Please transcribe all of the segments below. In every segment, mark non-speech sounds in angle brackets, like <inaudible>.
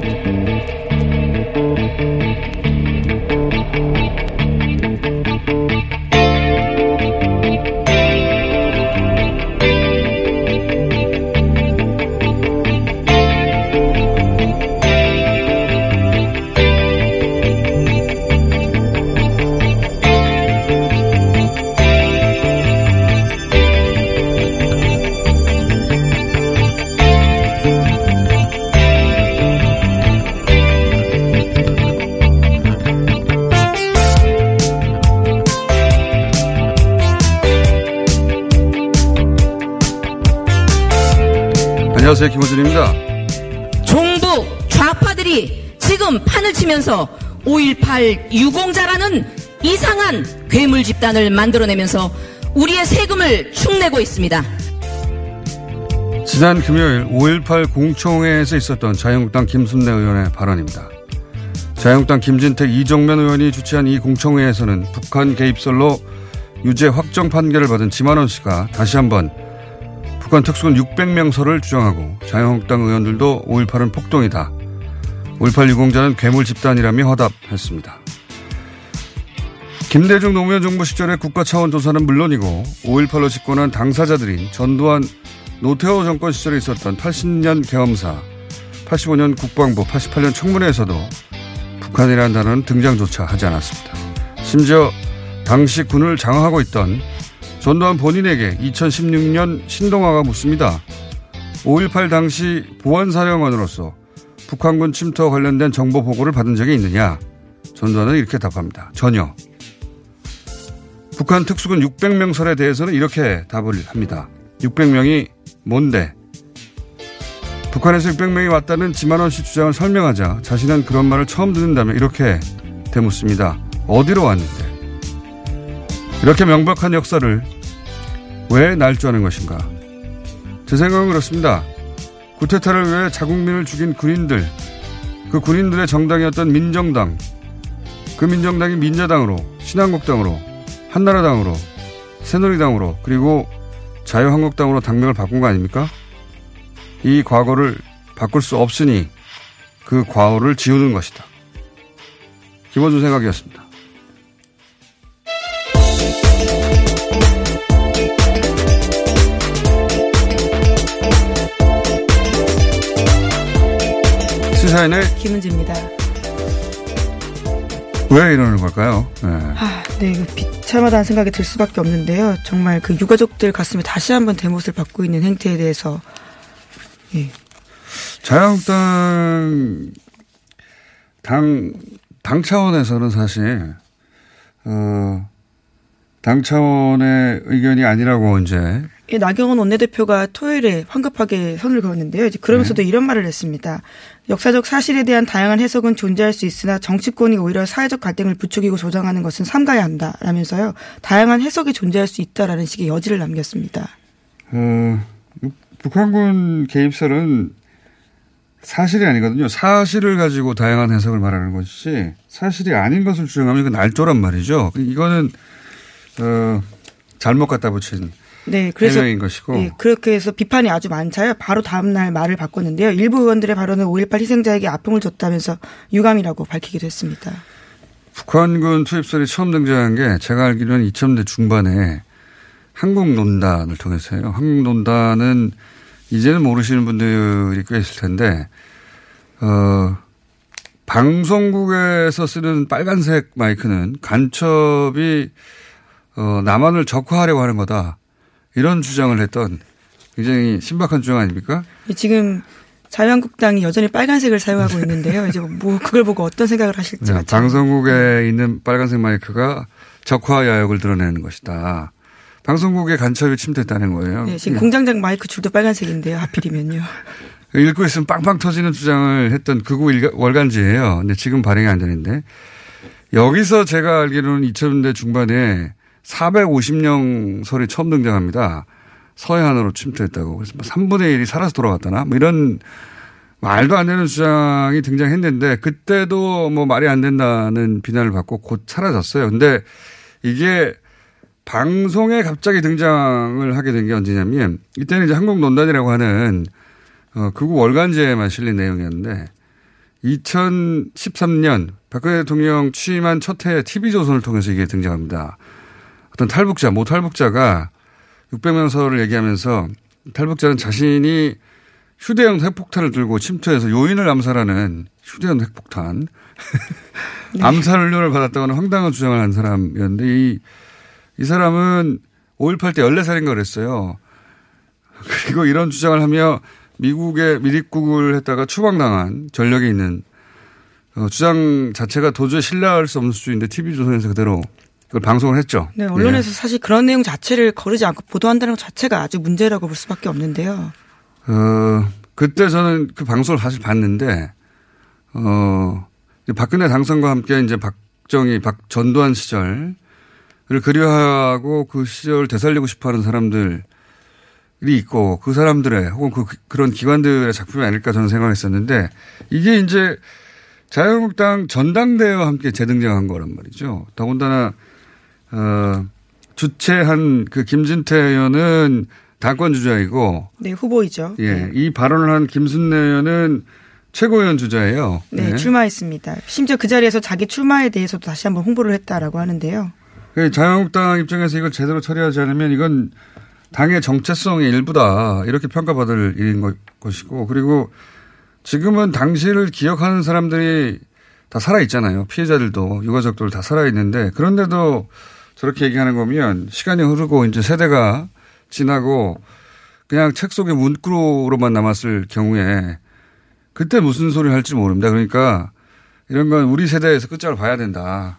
Thank you. 안녕하세요. 김호준입니다. 종북 좌파들이 지금 판을 치면서 5.18 유공자라는 이상한 괴물 집단을 만들어내면서 우리의 세금을 축내고 있습니다. 지난 금요일 5.18 공청회에서 있었던 자유한국당 김순례 의원의 발언입니다. 자유한국당 김진택 이정면 의원이 주최한 이 공청회에서는 북한 개입설로 유죄 확정 판결을 받은 지만원 씨가 다시 한번 북한 특수군 600명설을 주장하고 자유한국당 의원들도 5.18은 폭동이다. 5.18 유공자는 괴물 집단이라며 허답했습니다. 김대중 노무현 정부 시절의 국가 차원 조사는 물론이고 5.18로 집권한 당사자들인 전두환 노태우 정권 시절에 있었던 80년 경험사, 85년 국방부, 88년 청문회에서도 북한이라는 단어는 등장조차 하지 않았습니다. 심지어 당시 군을 장악하고 있던 전두환 본인에게 2016년 신동아가 묻습니다. 5.18 당시 보안사령관으로서 북한군 침투와 관련된 정보 보고를 받은 적이 있느냐? 전두환은 이렇게 답합니다. 전혀. 북한 특수군 600명설에 대해서는 이렇게 답을 합니다. 600명이 뭔데? 북한에서 600명이 왔다는 지만원 씨 주장을 설명하자 자신은 그런 말을 처음 듣는다며 이렇게 되묻습니다. 어디로 왔는데? 이렇게 명백한 역사를 왜 날조하는 것인가? 제 생각은 그렇습니다. 구테타를 위해 자국민을 죽인 군인들, 그 군인들의 정당이었던 민정당, 그 민정당이 민자당으로, 신한국당으로, 한나라당으로, 새누리당으로, 그리고 자유한국당으로 당명을 바꾼 거 아닙니까? 이 과거를 바꿀 수 없으니 그 과오를 지우는 것이다. 김원준 생각이었습니다. 김은지입니다. 왜 이러는 걸까요? 네. 아, 네, 이거 비참하다는 생각이 들 수밖에 없는데요. 정말 그 유가족들 가슴에 다시 한번 대못을 받고 있는 행태에 대해서 예. 자유한국당 당, 당 차원에서는 사실, 어, 당 차원의 의견이 아니라고 이제. 예, 나경원 원내대표가 토요일에 황급하게 선을 그었는데요. 이제 그러면서도 네. 이런 말을 했습니다. 역사적 사실에 대한 다양한 해석은 존재할 수 있으나 정치권이 오히려 사회적 갈등을 부추기고 조장하는 것은 삼가야 한다. 라면서요. 다양한 해석이 존재할 수 있다라는 식의 여지를 남겼습니다. 어, 북한군 개입설은 사실이 아니거든요. 사실을 가지고 다양한 해석을 말하는 것이지 사실이 아닌 것을 주장하면 이건 날조란 말이죠. 이거는 어, 잘못 갖다 붙인 네, 그래서 해명인 것이고. 예, 그렇게 해서 비판이 아주 많자요. 바로 다음 날 말을 바꿨는데요. 일부 의원들의 발언은 5.18 희생자에게 아픔을 줬다면서 유감이라고 밝히기도 했습니다. 북한군 투입설이 처음 등장한 게 제가 알기로는 2000대 중반에 한국논단을 통해서요. 한국논단은 이제는 모르시는 분들이 꽤 있을 텐데, 어, 방송국에서 쓰는 빨간색 마이크는 간첩이 어, 남한을 적화하려고 하는 거다. 이런 주장을 했던 굉장히 신박한 주장 아닙니까? 지금 자유한국당이 여전히 빨간색을 사용하고 있는데요. 이제 뭐 그걸 보고 어떤 생각을 하실지. 네, 방송국에 있는 빨간색 마이크가 적화 야욕을 드러내는 것이다. 방송국의 간첩이 침투했다는 거예요. 네, 지금 공장장 마이크 줄도 빨간색인데요. 하필이면요. <laughs> 읽고 있으면 빵빵 터지는 주장을 했던 극우 월간지예요. 근데 지금 발행이 안 되는데 여기서 제가 알기로는 2000년대 중반에 450명 설이 처음 등장합니다. 서해안으로 침투했다고. 그래서 3분의 뭐 1이 살아서 돌아갔다나? 뭐 이런 말도 안 되는 주장이 등장했는데 그때도 뭐 말이 안 된다는 비난을 받고 곧 사라졌어요. 근데 이게 방송에 갑자기 등장을 하게 된 게 언제냐면 이때는 이제 한국논단이라고 하는 어, 극우 월간지에만 실린 내용이었는데 2013년 박근혜 대통령 취임한 첫 해 TV조선을 통해서 이게 등장합니다. 어떤 탈북자, 모 탈북자가 600명 서를 얘기하면서 탈북자는 자신이 휴대용 핵폭탄을 들고 침투해서 요인을 암살하는 휴대용 핵폭탄 <laughs> 네. 암살 훈련을 받았다고는 황당한 주장을 한 사람이었는데 이, 이 사람은 5.18 때 14살인가 그랬어요. <laughs> 그리고 이런 주장을 하며 미국의 미립국을 했다가 추방당한 전력이 있는 어, 주장 자체가 도저히 신뢰할 수 없는 수준인데 TV조선에서 그대로 그걸 방송을 했죠. 네, 언론에서 네. 사실 그런 내용 자체를 거르지 않고 보도한다는 것 자체가 아주 문제라고 볼 수밖에 없는데요. 어, 그때 저는 그 방송을 사실 봤는데, 어, 박근혜 당선과 함께 이제 박정희, 박 전두환 시절을 그리워하고 그 시절 되살리고 싶어 하는 사람들이 있고 그 사람들의 혹은 그, 그런 기관들의 작품이 아닐까 저는 생각했었는데 이게 이제 자유한국당 전당대회와 함께 재등장한 거란 말이죠. 더군다나 어, 주최한 그 김진태 의원은 당권 주자이고. 네, 후보이죠. 예. 네. 이 발언을 한 김순례 의원은 최고위원 주자예요. 네, 네, 출마했습니다. 심지어 그 자리에서 자기 출마에 대해서도 다시 한번 홍보를 했다라고 하는데요. 그 자유한국당 입장에서 이걸 제대로 처리하지 않으면 이건 당의 정체성의 일부다. 이렇게 평가받을 일인 것이고. 그리고 지금은 당시를 기억하는 사람들이 다 살아 있잖아요. 피해자들도 유가족들 다 살아 있는데 그런데도 저렇게 얘기하는 거면 시간이 흐르고 이제 세대가 지나고 그냥 책 속에 문구로만 남았을 경우에 그때 무슨 소리 할지 모릅니다. 그러니까 이런 건 우리 세대에서 끝장을 봐야 된다.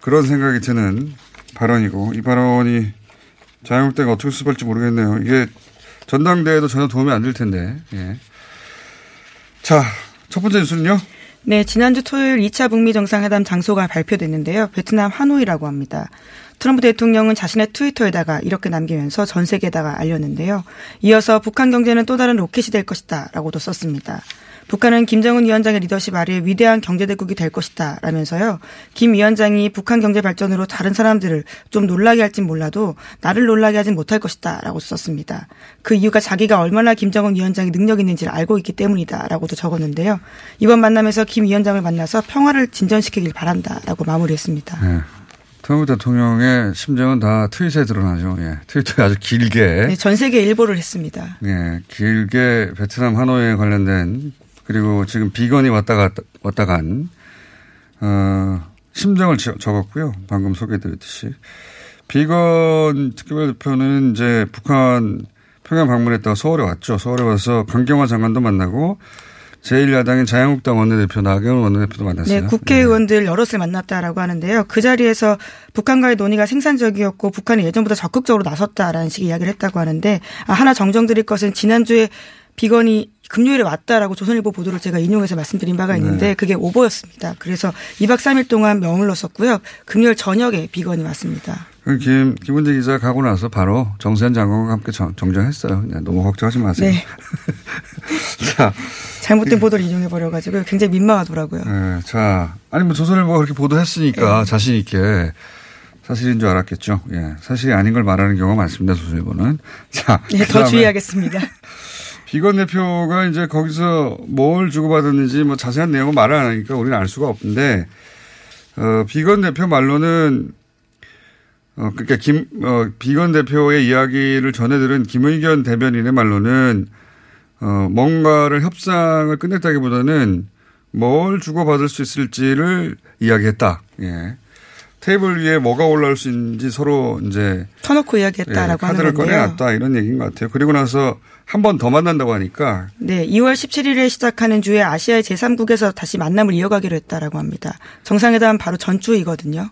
그런 생각이 드는 발언이고 이 발언이 자유한국당이 어떻게 수습할지 모르겠네요. 이게 전당대회도 전혀 도움이 안 될 텐데. 예. 자, 첫 번째 뉴스는요? 네, 지난주 토요일 2차 북미 정상회담 장소가 발표됐는데요. 베트남 하노이라고 합니다. 트럼프 대통령은 자신의 트위터에다가 이렇게 남기면서 전 세계에다가 알렸는데요. 이어서 북한 경제는 또 다른 로켓이 될 것이다 라고도 썼습니다. 북한은 김정은 위원장의 리더십 아래 위대한 경제대국이 될 것이다 라면서요. 김 위원장이 북한 경제 발전으로 다른 사람들을 좀 놀라게 할진 몰라도 나를 놀라게 하진 못할 것이다 라고 썼습니다. 그 이유가 자기가 얼마나 김정은 위원장이 능력 있는지를 알고 있기 때문이다 라고도 적었는데요. 이번 만남에서 김 위원장을 만나서 평화를 진전시키길 바란다 라고 마무리했습니다. 네. 트럼프 대통령의 심정은 다 트윗에 드러나죠. 예. 트위터에 아주 길게. 네, 전 세계 일보를 했습니다. 예, 길게 베트남 하노이에 관련된 그리고 지금 비건이 왔다 갔다, 왔다 간, 어, 심정을 적었고요. 방금 소개해드렸듯이. 비건 특별대표는 이제 북한 평양 방문했다가 서울에 왔죠. 서울에 와서 강경화 장관도 만나고 제1야당인 자유한국당 원내대표 나경원 원내대표도 만났어요. 네, 국회의원들 여럿을 만났다라고 하는데요. 그 자리에서 북한과의 논의가 생산적이었고 북한이 예전보다 적극적으로 나섰다라는 식의 이야기를 했다고 하는데 아, 하나 정정드릴 것은 지난주에 비건이 금요일에 왔다라고 조선일보 보도를 제가 인용해서 말씀드린 바가 있는데 네. 그게 오보였습니다. 그래서 2박 3일 동안 머물렀었고요. 금요일 저녁에 비건이 왔습니다. 김, 김은재 기자 가고 나서 바로 정세현 장관과 함께 정, 정정했어요. 너무 걱정하지 마세요. 네. <laughs> 자. 잘못된 보도를 인용해버려가지고 굉장히 민망하더라고요. 네. 자. 아니, 뭐 조선일보가 그렇게 보도했으니까 네. 자신있게 사실인 줄 알았겠죠. 예. 사실이 아닌 걸 말하는 경우가 많습니다. 조선일보는. 자. 네, 더 주의하겠습니다. <laughs> 비건 대표가 이제 거기서 뭘 주고받았는지 뭐 자세한 내용은 말안 하니까 우리는 알 수가 없는데, 어, 비건 대표 말로는, 어, 그러니까 김, 어, 비건 대표의 이야기를 전해들은 김의견 대변인의 말로는, 어, 뭔가를 협상을 끝냈다기 보다는 뭘 주고받을 수 있을지를 이야기했다. 예. 테이블 위에 뭐가 올라올 수 있는지 서로 이제 터놓고 이야기했다라고 예, 하는 카드를 꺼내놨다 이런 얘기인 것 같아요. 그리고 나서 한 번 더 만난다고 하니까 네, 2월 17일에 시작하는 주에 아시아의 제3국에서 다시 만남을 이어가기로 했다라고 합니다. 정상회담 바로 전주이거든요.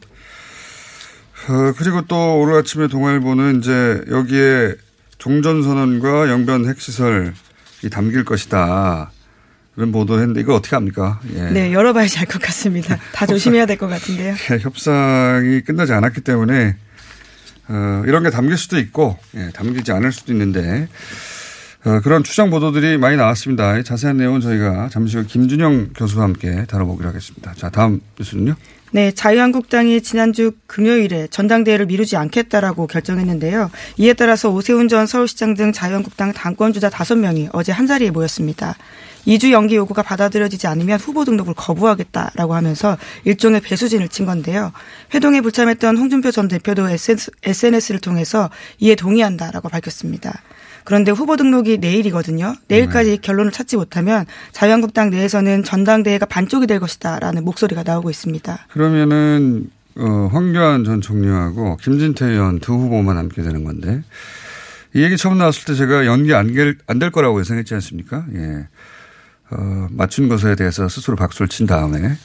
어, 그리고 또 오늘 아침에 동아일보는 이제 여기에 종전선언과 영변 핵시설 담길 것이다. 그런 보도했는데 이거 어떻게 합니까? 예. 네, 열어봐야지 알 것 같습니다. <laughs> 다 조심해야 될 것 같은데요. 예, 협상이 끝나지 않았기 때문에 어, 이런 게 담길 수도 있고 예, 담기지 않을 수도 있는데 어, 그런 추정 보도들이 많이 나왔습니다. 자세한 내용은 저희가 잠시 후 김준영 교수와 함께 다뤄보기로 하겠습니다. 자, 다음 뉴스는요. 네, 자유한국당이 지난주 금요일에 전당대회를 미루지 않겠다라고 결정했는데요. 이에 따라서 오세훈 전 서울시장 등 자유한국당 당권주자 5명이 어제 한자리에 모였습니다. 2주 연기 요구가 받아들여지지 않으면 후보 등록을 거부하겠다라고 하면서 일종의 배수진을 친 건데요. 회동에 불참했던 홍준표 전 대표도 SNS를 통해서 이에 동의한다라고 밝혔습니다. 그런데 후보 등록이 내일이거든요. 내일까지 네. 결론을 찾지 못하면 자유한국당 내에서는 전당대회가 반쪽이 될 것이다라는 목소리가 나오고 있습니다. 그러면은 어, 황교안 전 총리하고 김진태 의원 두 후보만 남게 되는 건데 이 얘기 처음 나왔을 때 제가 연기 안 될 거라고 예상했지 않습니까? 예. 어, 맞춘 것에 대해서 스스로 박수를 친 다음에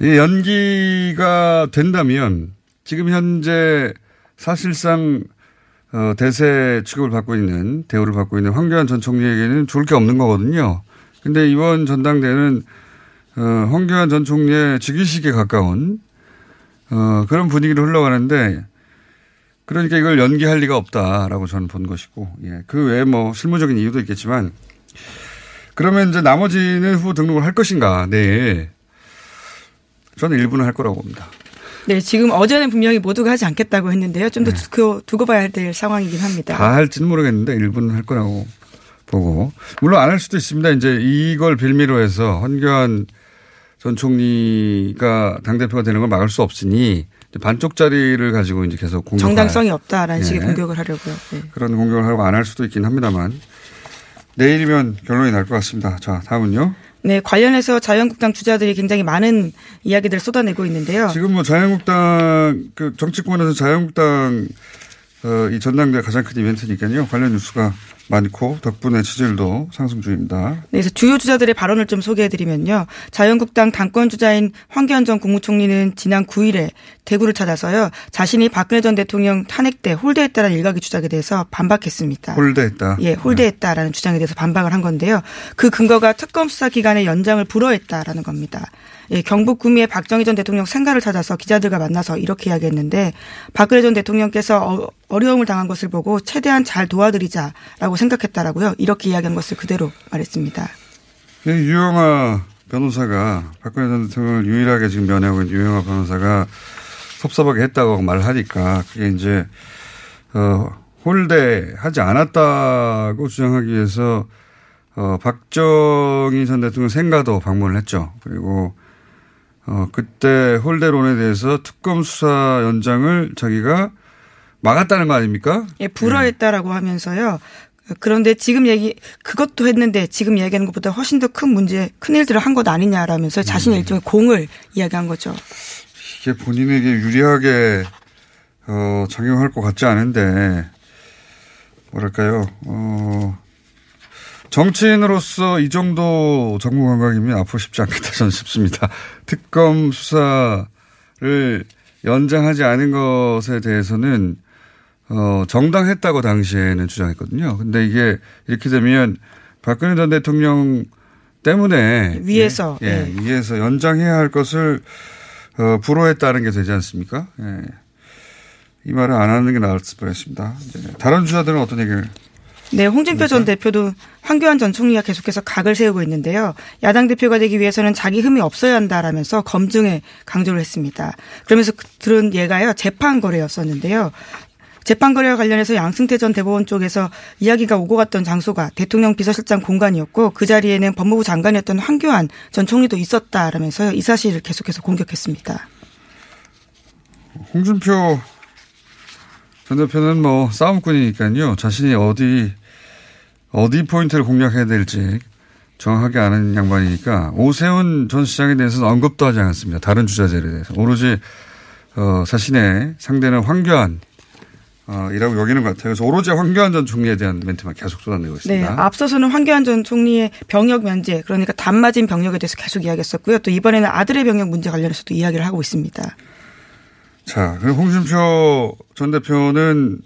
이 연기가 된다면 지금 현재 사실상 어, 대세 취급을 받고 있는 대우를 받고 있는 황교안 전 총리에게는 좋을 게 없는 거거든요. 근데 이번 전당대회는 어, 황교안 전 총리의 즉위식에 가까운 어, 그런 분위기로 흘러가는데 그러니까 이걸 연기할 리가 없다라고 저는 본 것이고 예. 그 외에 뭐 실무적인 이유도 있겠지만 그러면 이제 나머지는 후보 등록을 할 것인가 네. 저는 일부는 할 거라고 봅니다. 네, 지금 어제는 분명히 모두가 하지 않겠다고 했는데요. 좀더 네. 두고 봐야 될 상황이긴 합니다. 다 할지는 모르겠는데 일부는 할 거라고 보고 물론 안 할 수도 있습니다. 이제 이걸 빌미로 해서 헌교안 전 총리가 당 대표가 되는 걸 막을 수 없으니 반쪽짜리를 가지고 이제 계속 공격 정당성이 없다라는 네. 식의 공격을 하려고요. 네. 그런 공격을 하고 안 할 수도 있긴 합니다만 내일이면 결론이 날 것 같습니다. 자, 다음은요. 네, 관련해서 자유한국당 주자들이 굉장히 많은 이야기들을 쏟아내고 있는데요. 지금 뭐 자유한국당 그 정치권에서 자유한국당 어, 이 전당대 가장 큰 이벤트니까요. 관련 뉴스가 많고 덕분에 지지율도 상승 중입니다. 네, 그래서 주요 주자들의 발언을 좀 소개해드리면요. 자유한국당 당권 주자인 황교안 전 국무총리는 지난 9일에 대구를 찾아서요. 자신이 박근혜 전 대통령 탄핵 때 홀대했다라는 일각의 주장에 대해서 반박했습니다. 홀대했다. 예, 홀대했다라는 네. 주장에 대해서 반박을 한 건데요. 그 근거가 특검 수사 기간의 연장을 불허했다라는 겁니다. 예, 경북 구미의 박정희 전 대통령 생가를 찾아서 기자들과 만나서 이렇게 이야기했는데 박근혜 전 대통령께서 어, 려움을 당한 것을 보고 최대한 잘 도와드리자라고 생각했다라고요. 이렇게 이야기한 것을 그대로 말했습니다. 네, 유영아 변호사가 박근혜 전 대통령을 유일하게 지금 면회하고 있는 유영아 변호사가 섭섭하게 했다고 말하니까 그게 이제 어 홀대하지 않았다고 주장하기 위해서 어 박정희 전 대통령 생가도 방문을 했죠. 그리고 어, 그때 홀대론에 대해서 특검 수사 연장을 자기가 막았다는 거 아닙니까? 예, 불허했다라고 네. 하면서요. 그런데 지금 얘기 그것도 했는데 지금 이야기하는 것보다 훨씬 더 큰 문제 큰 일들을 한 것 아니냐라면서 자신의 음. 일종의 공을 이야기한 거죠. 이게 본인에게 유리하게 어, 작용할 것 같지 않은데 뭐랄까요? 어, 정치인으로서 이 정도 정부 감각이면 앞으로 쉽지 않겠다 저는 싶습니다. 특검 수사를 연장하지 않은 것에 대해서는 어, 정당했다고 당시에는 주장했거든요. 근데 이게 이렇게 되면 박근혜 전 대통령 때문에 위에서 예, 예, 예. 위에서 연장해야 할 것을 어, 불허했다는 게 되지 않습니까? 예. 이 말을 안 하는 게 나을 뻔했습니다. 다른 주자들은 어떤 얘기를 네, 홍준표 전 들까전 대표도 황교안 전 총리가 계속해서 각을 세우고 있는데요. 야당 대표가 되기 위해서는 자기 흠이 없어야 한다라면서 검증에 강조를 했습니다. 그러면서 그 들은 예가요 재판 거래였었는데요. 재판 거래와 관련해서 양승태 전 대법원 쪽에서 이야기가 오고 갔던 장소가 대통령 비서실장 공간이었고 그 자리에는 법무부 장관이었던 황교안 전 총리도 있었다라면서요. 이 사실을 계속해서 공격했습니다. 홍준표 전 대표는 뭐 싸움꾼이니까요. 자신이 어디 어디 포인트를 공략해야 될지 정확하게 아는 양반이니까 오세훈 전 시장에 대해서는 언급도 하지 않았습니다. 다른 주자들에 대해서 오로지 어, 자신의 상대는 황교안 어, 이라고 여기는 것 같아요. 그래서 오로지 황교안 전 총리에 대한 멘트만 계속 쏟아내고 있습니다. 네, 앞서서는 황교안 전 총리의 병역 면제 그러니까 단맞은 병역에 대해서 계속 이야기했었고요. 또 이번에는 아들의 병역 문제 관련해서도 이야기를 하고 있습니다. 자, 그리고 홍준표 전 대표는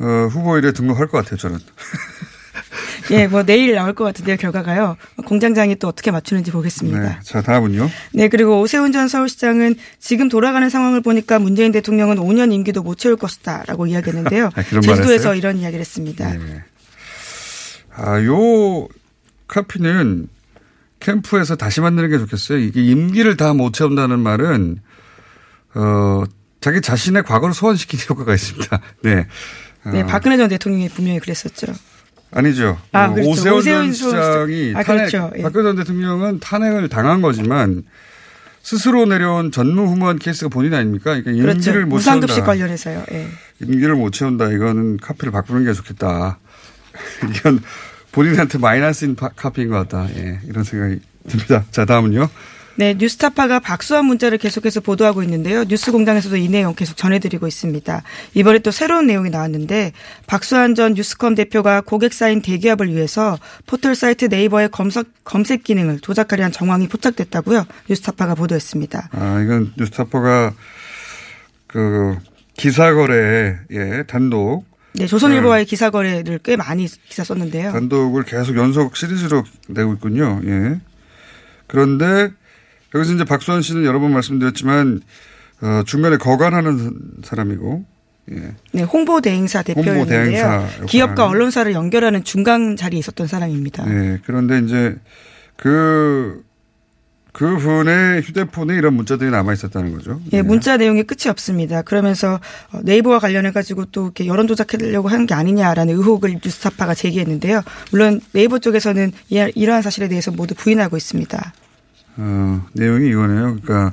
어, 후보일에 등록할 것 같아요, 저는. <laughs> 예, 뭐 내일 나올 것 같은데요, 결과가요. 공장장이 또 어떻게 맞추는지 보겠습니다. 네. 자, 다음은요. 네, 그리고 오세훈 전 서울시장은 지금 돌아가는 상황을 보니까 문재인 대통령은 5년 임기도 못 채울 것이다 라고 이야기했는데요. <laughs> 아, 제주도에서? 이런 이야기를 했습니다. 네. 아, 요 카피는 캠프에서 다시 만드는 게 좋겠어요. 이게 임기를 다 못 채운다는 말은 어 자기 자신의 과거를 소환시키는 <laughs> 효과가 있습니다. 네. 네, 어, 박근혜 전 대통령이 분명히 그랬었죠. 아니죠. 아, 어, 그렇죠. 오세훈, 오세훈 전전 시장이 아, 탄핵, 그렇죠. 예. 박근혜 전 대통령은 탄핵을 당한 거지만 스스로 내려온 전무후무한 케이스가 본인 아닙니까? 그러니까 임기를 그렇죠. 못 무상급식 채운다. 관련해서요. 예. 임기를 못 채운다. 이거는 카피를 바꾸는 게 좋겠다. <laughs> 이건 본인한테 마이너스인 파- 카피인 것 같다. 예, 이런 생각이 듭니다. 자, 다음은요. 네, 뉴스타파가 박수한 문자를 계속해서 보도하고 있는데요. 뉴스공장에서도 이 내용 계속 전해드리고 있습니다. 이번에 또 새로운 내용이 나왔는데 박수한 전 뉴스컴 대표가 고객 사인 대기업을 위해서 포털 사이트 네이버의 검색, 검색 기능을 조작하려 한 정황이 포착됐다고요. 뉴스타파가 보도했습니다. 아, 이건 뉴스타퍼가 그 기사 거래에 예, 단독 네, 조선일보와의 기사 거래를 꽤 많이 기사 썼는데요. 단독을 계속 연속 시리즈로 내고 있군요. 예. 그런데 여기서 이제 박수환 씨는 여러 번 말씀드렸지만 어, 중간에 거간하는 사람이고 예. 네, 홍보 대행사. 역할을 기업과. 언론사를 연결하는 중간 자리에 있었던 사람입니다. 네. 그런데 이제 그, 그 분의 휴대폰에 이런 문자들이 남아 있었다는 거죠. 예, 네. 문자 내용이 끝이 없습니다. 그러면서 어, 네이버와 관련해 가지고 또 이렇게 여론 조작하려고 하는 게 아니냐라는 의혹을 뉴스타파가 제기했는데요. 물론 네이버 쪽에서는 이- 이러한 사실에 대해서 모두 부인하고 있습니다. 어, 내용이 이거네요. 그러니까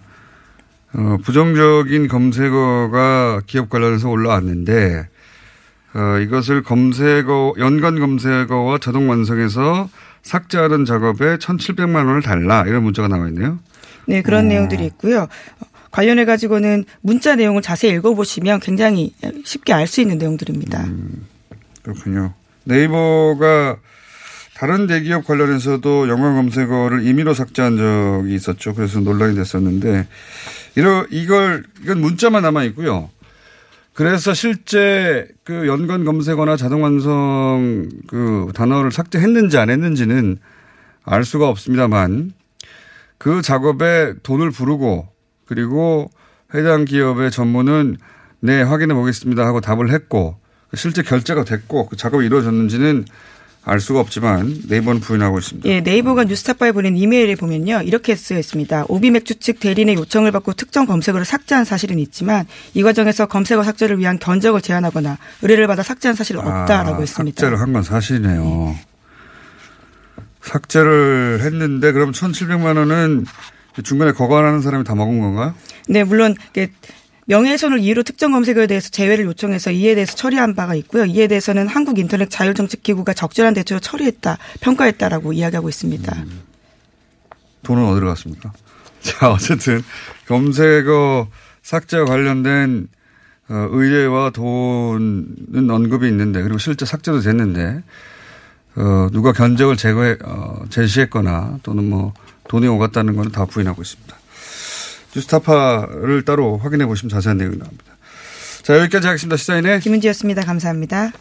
어, 부정적인 검색어가 기업 관련해서 올라왔는데 어, 이것을 검색어 연관 검색어와 자동 완성해서 삭제하는 작업에 1,700만 원을 달라 이런 문자가 나와 있네요. 네, 그런 내용들이 있고요. 어, 관련해 가지고는 문자 내용을 자세히 읽어보시면 굉장히 쉽게 알 수 있는 내용들입니다. 그렇군요. 네이버가 다른 대기업 관련해서도 연관 검색어를 임의로 삭제한 적이 있었죠. 그래서 논란이 됐었는데 이러 이걸 이건 문자만 남아 있고요. 그래서 실제 그 연관 검색어나 자동 완성 그 단어를 삭제했는지 안 했는지는 알 수가 없습니다만 그 작업에 돈을 부르고 그리고 해당 기업의 전문은 네 확인해 보겠습니다 하고 답을 했고 실제 결제가 됐고 그 작업이 이루어졌는지는 알 수가 없지만 네이버는 부인하고 있습니다. 예, 네이버가 뉴스타파에 보낸 이메일에 보면요. 이렇게 쓰여 있습니다. 오비맥주 측 대리인의 요청을 받고 특정 검색어를 삭제한 사실은 있지만 이 과정에서 검색어 삭제를 위한 견적을 제안하거나 의뢰를 받아 삭제한 사실은 없다라고 아, 했습니다. 삭제를 한 건 사실이네요. 삭제를 했는데 그럼 1,700만 원은 중간에 거관하는 사람이 다 먹은 건가요? 네, 물론 명예훼손을 이유로 특정 검색어에 대해서 제외를 요청해서 이에 대해서 처리한 바가 있고요. 이에 대해서는 한국인터넷 자율정책기구가 적절한 대처로 처리했다, 평가했다라고 이야기하고 있습니다. 돈은 어디로 갔습니까? <laughs> 자, 어쨌든 검색어 삭제와 관련된 어, 의뢰와 돈은 언급이 있는데 그리고 실제 삭제도 됐는데 어, 누가 견적을 제거해 어, 제시했거나 또는 뭐 돈이 오갔다는 거는 다 부인하고 있습니다. 뉴스타파를 따로 확인해 보시면 자세한 내용이 나옵니다. 자, 여기까지 하겠습니다. 시사인의 김은지였습니다. 감사합니다.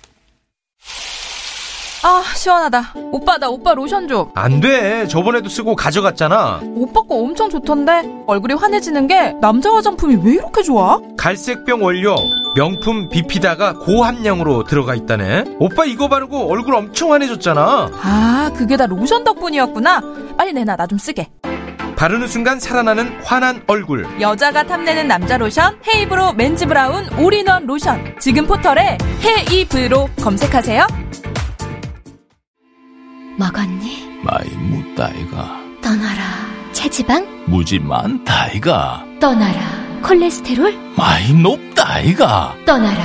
아 시원하다 오빠 나 오빠 로션 좀안 돼. 저번에도 쓰고 가져갔잖아. 오빠 거 엄청 좋던데 얼굴이 환해지는 게 남자 화장품이 왜 이렇게 좋아? 갈색병 원료, 명품 비피다가 고함량으로 들어가 있다네. 오빠 이거 바르고 얼굴 엄청 환해졌잖아. 아 그게 다 로션 덕분이었구나 빨리 내놔 나 좀 쓰게 바르는 순간 살아나는 환한 얼굴. 여자가 탐내는 남자 로션 헤이브로 맨즈 브라운 올인원 로션 지금 포털에 헤이브로 검색하세요 먹었니? 많이 묵다이가 떠나라. 체지방? 무지 많다이가 떠나라. 콜레스테롤? 많이 높다이가 떠나라.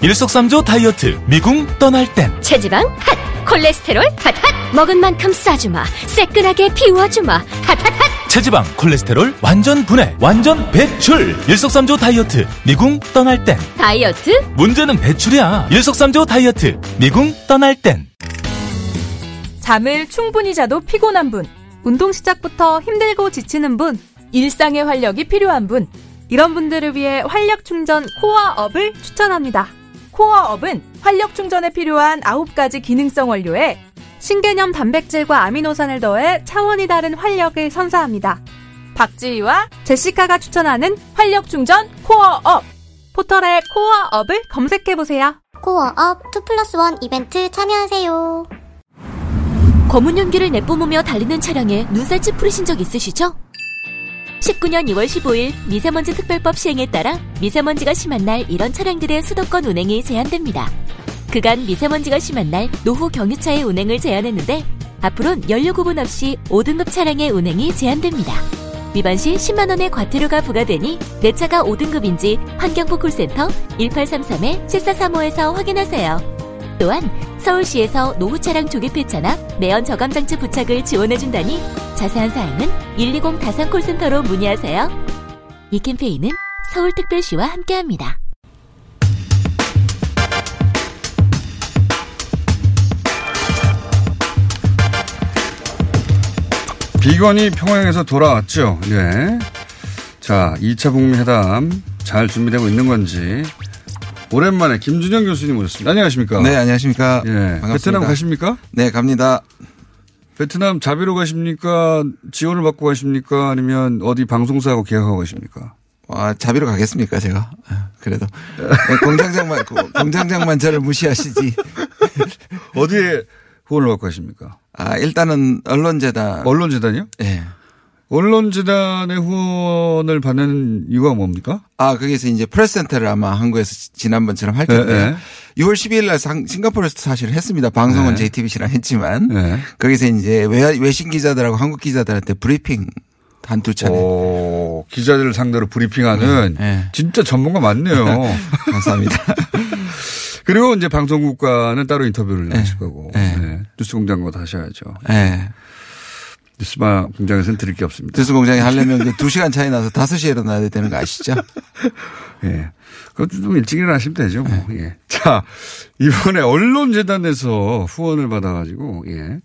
일석삼조 다이어트 미궁 떠날 땐 체지방? 핫! 콜레스테롤? 핫! 핫! 먹은 만큼 싸주마. 새끈하게 비워주마. 핫! 핫! 핫! 체지방 콜레스테롤 완전 분해 완전 배출 일석삼조 다이어트 미궁 떠날 땐 다이어트? 문제는 배출이야 일석삼조 다이어트 미궁 떠날 땐 잠을 충분히 자도 피곤한 분, 운동 시작부터 힘들고 지치는 분, 일상의 활력이 필요한 분, 이런 분들을 위해 활력 충전 코어업을 추천합니다. 코어업은 활력 충전에 필요한 9가지 기능성 원료에 신개념 단백질과 아미노산을 더해 차원이 다른 활력을 선사합니다. 박지희와 제시카가 추천하는 활력 충전 코어업. 포털에 코어업을 검색해보세요. 코어업 2 플러스 1 이벤트 참여하세요. 검은 연기를 내뿜으며 달리는 차량에 눈살 찌푸리신 적 있으시죠? 19년 2월 15일 미세먼지 특별법 시행에 따라 미세먼지가 심한 날 이런 차량들의 수도권 운행이 제한됩니다. 그간 미세먼지가 심한 날 노후 경유차의 운행을 제한했는데 앞으로는 연료 구분 없이 5등급 차량의 운행이 제한됩니다. 위반 시 10만 원의 과태료가 부과되니 내 차가 5등급인지 환경부 콜센터 1833-7435에서 확인하세요. 또한 서울시에서 노후 차량 조기 폐차나 매연 저감 장치 부착을 지원해 준다니 자세한 사항은 120 다산 콜센터로 문의하세요. 이 캠페인은 서울특별시와 함께합니다. 비건이 평양에서 돌아왔죠. 예. 자, 2차 북미 회담 잘 준비되고 있는 건지 오랜만에 김준영 교수님 오셨습니다. 안녕하십니까? 네, 안녕하십니까? 예. 반갑습니다. 베트남 가십니까? 네, 갑니다. 베트남 자비로 가십니까? 지원을 받고 가십니까? 아니면 어디 방송사하고 계약하고 가십니까? 와, 자비로 가겠습니까, 제가? 아, 그래도. 네, 공장장만, 고- 공장장만 저를 무시하시지. <laughs> 어디에 후원을 받고 가십니까? 아, 일단은 언론재단. 언론재단이요? 예. 언론재단의 후원을 받는 이유가 뭡니까? 아, 거기서 이제 프레스센터를 아마 한국에서 지- 지난번처럼 할 텐데. 예, 예. 6월 12일 날 상- 싱가포르에서 사실 했습니다. 방송은 네. JTBC랑 했지만. 네. 거기서 이제 외, 외신 기자들하고 한국 기자들한테 브리핑 한두 차례. 오, 기자들을 상대로 브리핑하는 네. 진짜 전문가 많네요. <laughs> 감사합니다. <laughs> 그리고 이제 방송국과는 따로 인터뷰를 하실 거고. 네. 네. 뉴스 공장과 하셔야죠. 예. 뉴스바 공장에서는 드릴 게 없습니다. 뉴스 공장에 하려면 그 2시간 차이 나서 5시에 일어나야 되는 거 아시죠? <laughs> 예. 그것도 좀 일찍 일어나시면 되죠. 뭐. 네. 예. 자, 이번에 언론재단에서 후원을 받아가지고, 예.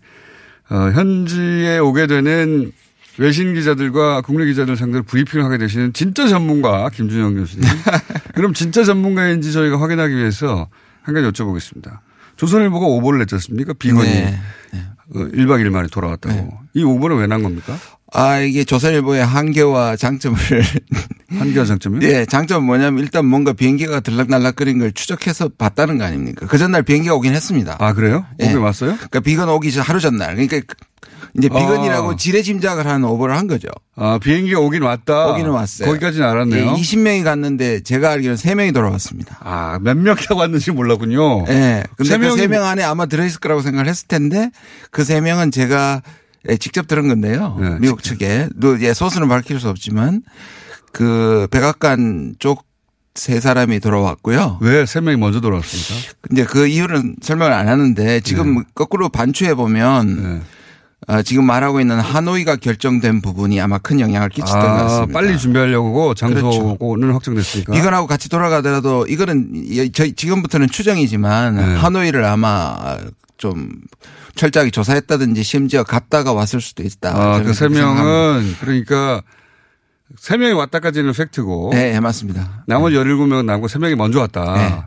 어, 현지에 오게 되는 외신 기자들과 국내 기자들 상대로 브리핑을 하게 되시는 진짜 전문가 김준영 교수님. <laughs> 그럼 진짜 전문가인지 저희가 확인하기 위해서 한 가지 여쭤보겠습니다. 조선일보가 오보를 냈지 않습니까? 비건이 네. 어, 1박 2일 만에 돌아왔다고. 이 오보는 왜난 겁니까? 아, 이게 조선일보의 한계와 장점을. <laughs> 한계와 장점이요? 예, 장점은 뭐냐면 일단 뭔가 비행기가 들락날락거린 걸 추적해서 봤다는 거 아닙니까? 그 전날 비행기가 오긴 했습니다. 아, 그래요? 예. 오게 왔어요? 그러니까 비건 오기 전 하루 전날. 그러니까 이제 비건이라고 아. 지뢰 짐작을 하는 오버를 한 거죠. 아, 비행기가 오긴 왔다. 오기는 왔어요. 거기까지는 알았네요. 예, 20명이 갔는데 제가 알기로는 3명이 돌아왔습니다. 아, 몇 명 타고 왔는지 몰랐군요. 예. 근데 세그 명이 3명 안에 아마 들어있을 거라고 생각을 했을 텐데 그 3명은 제가 예, 직접 들은 건데요. 네, 미국 측에. 또 예, 소수는 밝힐 수 없지만 그 백악관 쪽 세 사람이 돌아왔고요. 왜 세 명이 먼저 돌아왔습니까? 근데 그 이유는 설명을 안 하는데 지금 네. 거꾸로 반추해 보면 아, 지금 말하고 있는 하노이가 결정된 부분이 아마 큰 영향을 끼쳤던 것 아, 같습니다. 빨리 준비하려고 그렇죠. 장소는 확정됐으니까. 이건하고 같이 돌아가더라도 이거는 이- 저희 지금부터는 추정이지만 네. 하노이를 아마 좀 철저하게 조사했다든지 심지어 갔다가 왔을 수도 있다. 아, 그 세. 명은 그러니까 세 명이 왔다까지는 팩트고. 네, 네, 맞습니다. 나머지 17명은 남고 세 명이 먼저 왔다. 네.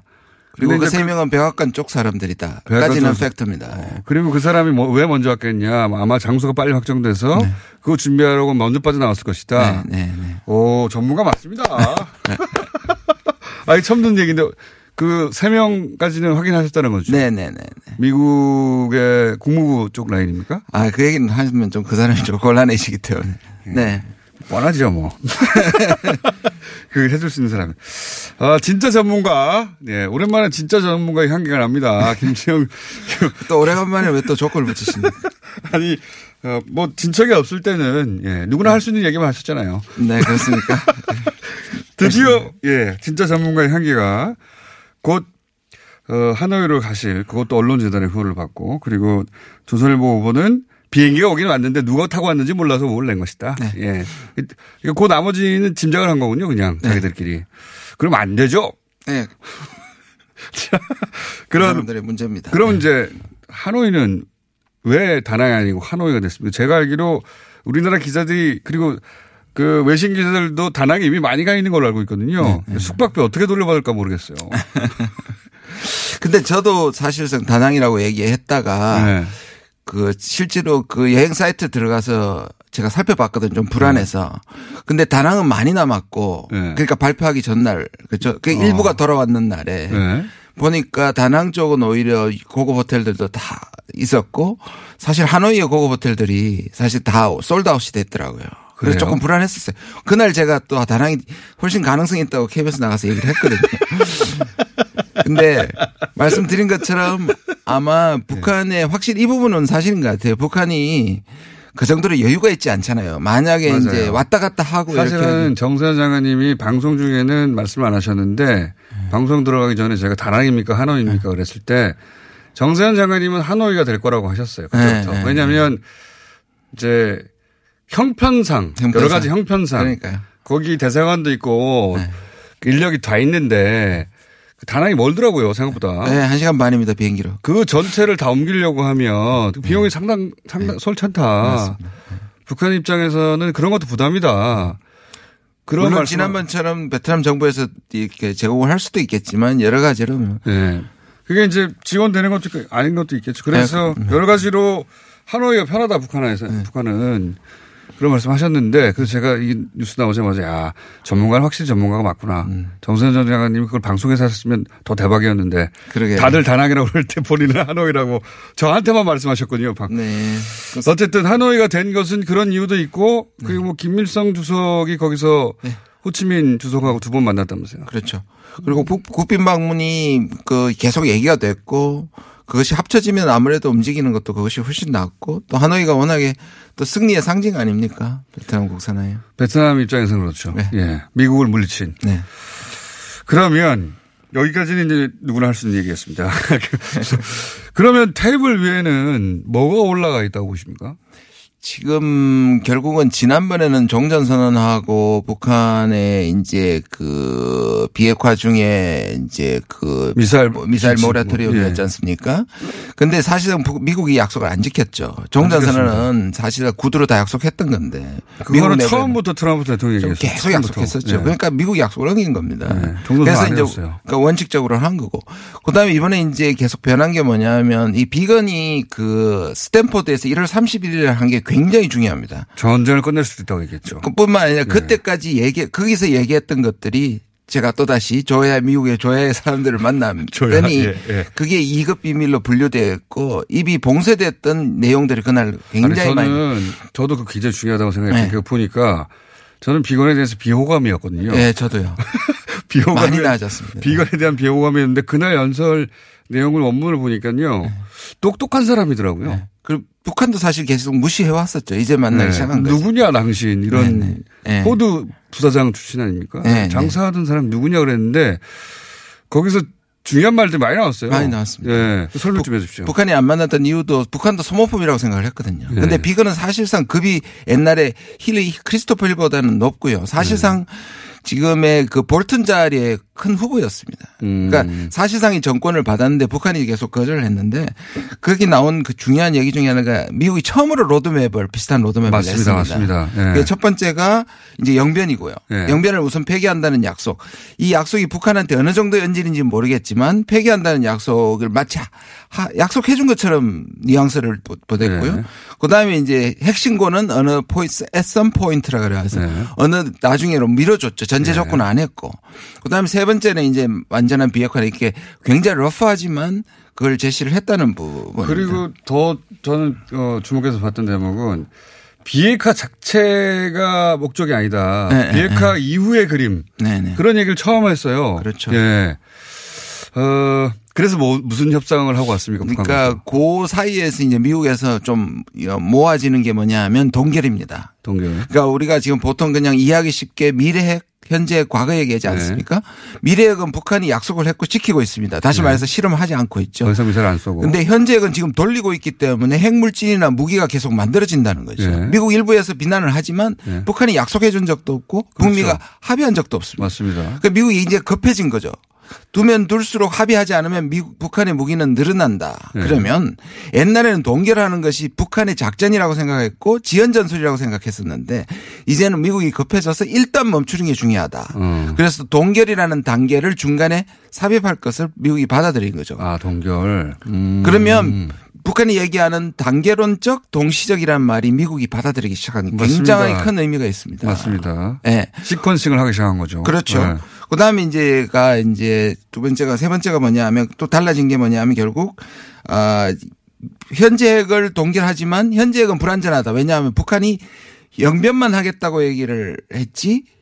그리고 근데 그세 명은 백악관 쪽 사람들이다. 까지는 쪽- 팩트입니다. 네. 그리고 그 사람이 뭐 왜 먼저 왔겠냐. 아마 장소가 빨리 확정돼서 그거 준비하려고 먼저 빠져나왔을 것이다. 네, 네, 네. 오, 전문가 맞습니다. <laughs> 아니, 처음 듣는 얘기인데 그 세 명까지는 확인하셨다는 거죠. 네, 네, 네. 네. 미국의 국무부 쪽 라인입니까? 아, 그 얘기는 하시면 좀 그 사람이 좀 곤란해지기 때문에. 네. 뻔하죠, 뭐. <laughs> 그 해줄 수 있는 사람이. 아, 진짜 전문가. 예, 오랜만에 진짜 전문가의 향기가 납니다. <laughs> 김지영. 또 오래간만에 왜 또 조건을 붙이십니까? <laughs> 아니, 어, 뭐, 진척이 없을 때는, 예, 누구나 할 수 있는 얘기만 하셨잖아요. 네, 그렇습니까? <laughs> 드디어, 예, 진짜 전문가의 향기가 곧, 어, 하노이로 가실, 그것도 언론재단의 후원을 받고, 그리고 조선일보 후보는 비행기가 오긴 왔는데 누가 타고 왔는지 몰라서 오를 낸 것이다. 네. 예. 그 나머지는 짐작을 한 거군요, 그냥 자기들끼리. 그럼 안 되죠? 네. <laughs> 그런, 사람들의 문제입니다. 그럼 네. 이제 하노이는 왜 다낭이 아니고 하노이가 됐습니까? 제가 알기로 우리나라 기자들이 그리고 그 외신 기자들도 다낭에 이미 많이 가 있는 걸로 알고 있거든요. 네, 숙박비 어떻게 돌려받을까 모르겠어요. <laughs> 근데 저도 사실상 다낭이라고 얘기했다가 네. 그 실제로 그 여행 사이트 들어가서 제가 살펴봤거든요. 좀 불안해서. 근데 다낭은 많이 남았고 네. 그러니까 발표하기 전날 그죠. 그 어. 일부가 돌아왔는 날에 네. 보니까 다낭 쪽은 오히려 고급 호텔들도 다 있었고 사실 하노이의 고급 호텔들이 사실 다 솔드아웃이 됐더라고요. 그래요? 그래서 조금 불안했었어요. 그날 제가 또 다낭이 훨씬 가능성이 있다고 KBS 나가서 얘기를 했거든요. <laughs> 근데 말씀드린 것처럼 아마 북한의 확실히 이 부분은 사실인 것 같아요. 북한이 그 정도로 여유가 있지 않잖아요. 만약에 맞아요. 이제 왔다 갔다 하고 사실은 정세현 장관님이 방송 중에는 말씀 안 하셨는데 방송 들어가기 전에 제가 다낭입니까 하노이입니까 그랬을 때 정세현 장관님은 하노이가 될 거라고 하셨어요. 그때부터. 네, 네. 왜냐하면 이제 형편상, 형편상. 여러 가지 형편상 그러니까요. 거기 대사관도 있고 네. 인력이 다 있는데 그 다낭이 멀더라고요 생각보다. 네, 한 시간 반입니다 비행기로. 그 전체를 다 옮기려고 하면 그 비용이 상당 상당 솔찬다. 네. 북한 입장에서는 그런 것도 부담이다. 그런 물론 말씀 지난번처럼 베트남 정부에서 이렇게 제공을 할 수도 있겠지만 여러 가지로 뭐 네. 그게 이제 지원되는 것도 아닌 것도 있겠죠. 그래서 네. 여러 가지로 하노이가 편하다 북한에서 북한은 그런 말씀 하셨는데 그래서 제가 이 뉴스 나오자마자 야 전문가는 확실히 전문가가 맞구나. 음. 정선 전 장관님이 그걸 방송에서 하셨으면 더 대박이었는데 그러게요. 다들 다낭이라고 그럴 때 본인은 하노이라고 저한테만 말씀하셨거든요. 방- 네. 어쨌든 하노이가 된 것은 그런 이유도 있고 네. 그리고 뭐 김일성 주석이 거기서 호치민 주석하고 두 번 만났다면서요. 그렇죠. 그리고 국- 국빈 방문이 그 계속 얘기가 됐고 그것이 합쳐지면 아무래도 움직이는 것도 그것이 훨씬 낫고 또 하노이가 워낙에 또 승리의 상징 아닙니까? 베트남 국산화예요. 베트남 입장에서는 그렇죠. 네. 예. 미국을 물리친. 네. 그러면 여기까지는 이제 누구나 할 수 있는 얘기였습니다. <laughs> 그러면 테이블 위에는 뭐가 올라가 있다고 보십니까? 지금 결국은 지난번에는 종전선언하고 북한의 이제 그 비핵화 중에 이제 그 미사일 뭐 미사일 지침, 모라토리움이었지 예. 않습니까? 근데 사실은 북- 미국이 약속을 안 지켰죠. 종전선언은 사실 구두로 다 약속했던 건데. 그거는 내부에는 처음부터 트럼프 대통령이. 계속 약속했었죠. 예. 그러니까 미국이 약속을 어긴 겁니다. 네. 종전선언 그래서 안 이제. 그러니까 원칙적으로 한 거고. 그다음에 이번에 이제 계속 변한 게 뭐냐면 이 비건이 그 스탠포드에서 1월 31일에 한게 굉장히 중요합니다. 전쟁을 끝낼 수도 있다고 얘기했죠. 그뿐만 네. 아니라 그때까지 얘기 거기서 얘기했던 것들이 제가 또 다시 조야 미국의 조야의 사람들을 만났더니 <laughs> 조야, 예, 예. 그게 2급 비밀로 분류됐고 입이 봉쇄됐던 내용들이 그날 굉장히 아니, 많이 저는 저도 그 기자 중요하다고 생각했어요. 네. 그거 보니까 저는 비건에 대해서 비호감이었거든요. 예, 저도요. <laughs> 비호감 많이 나아졌습니다. 비건에 대한 비호감이었는데 그날 연설 내용을 원문을 보니까요. 네. 똑똑한 사람이더라고요. 그리고 북한도 사실 계속 무시해 왔었죠. 이제 만나기 네. 시작한 거죠. 누구냐 당신 이런 네, 네. 네. 호두 부사장 출신 아닙니까? 네, 네. 장사하던 사람 누구냐 그랬는데 거기서 중요한 말들 많이 나왔어요. 많이 나왔습니다. 예. 설명 좀 해주십시오. 북한이 안 만났던 이유도 북한도 소모품이라고 생각을 했거든요. 네. 근데 비건은 사실상 급이 옛날에 힐리 크리스토퍼 힐보다는 높고요. 사실상 네. 지금의 그 볼튼 자리에 큰 후보였습니다. 음. 그러니까 사실상 이 정권을 받았는데 북한이 계속 거절을 했는데 거기 나온 그 중요한 얘기 중에 하나가 미국이 처음으로 로드맵을 비슷한 로드맵을 맞습니다. 냈습니다. 맞습니다. 예. 그첫 번째가 이제 영변이고요. 예. 영변을 우선 폐기한다는 약속. 이 약속이 북한한테 어느 정도 연질인지는 모르겠지만 폐기한다는 약속을 마치 하- 약속해 준 것처럼 뉘앙스를 보- 보냈고요. 예. 그다음에 이제 핵심고는 어느 포인트, some point라 그래서 예. 어느 나중에로 밀어줬죠. 전제 조건은 안 했고. 그다음에 세 번째는 이제 완전한 비핵화 이렇게 굉장히 러프하지만 그걸 제시를 했다는 부분. 그리고 더 저는 어, 주목해서 봤던 대목은 비핵화 자체가 목적이 아니다. 네, 비핵화 이후의 그림 네네. 그런 얘기를 처음 했어요. 그렇죠. 예. 어 그래서 뭐 무슨 협상을 하고 왔습니까? 그러니까 그 사이에서 이제 미국에서 좀 모아지는 게 뭐냐면 동결입니다. 동결. 그러니까 우리가 지금 보통 그냥 이해하기 쉽게 미래핵 현재 과거 얘기하지 네. 않습니까? 미래핵은 북한이 약속을 했고 지키고 있습니다. 다시 네. 말해서 실험하지 않고 있죠. 더 이상 미사일 안 쏘고. 근데 현재핵은 지금 돌리고 있기 때문에 핵물질이나 무기가 계속 만들어진다는 거죠. 예. 미국 일부에서 비난을 하지만 예. 북한이 약속해 준 적도 없고 북미가 그렇죠. 합의한 적도 없습니다. 맞습니다. 그러니까 미국이 이제 급해진 거죠. 두면 둘수록 합의하지 않으면 미국, 북한의 무기는 늘어난다. 네. 그러면 옛날에는 동결하는 것이 북한의 작전이라고 생각했고 지연전술이라고 생각했었는데 이제는 미국이 급해져서 일단 멈추는 게 중요하다. 음. 그래서 동결이라는 단계를 중간에 삽입할 것을 미국이 받아들인 거죠. 아, 동결. 그러면 북한이 얘기하는 단계론적 동시적이라는 말이 미국이 받아들이기 맞습니다. 굉장히 큰 의미가 있습니다. 맞습니다. 예. 시퀀싱을 하기 시작한 거죠. 그렇죠. 네. 그 다음에 이제가 이제 두 번째가 세 번째가 뭐냐 하면 또 달라진 게 뭐냐 하면 결국 아 현재 핵을 동결하지만 현재 핵은 불안전하다. 왜냐하면 북한이 영변만 하겠다고 얘기를 했지 북-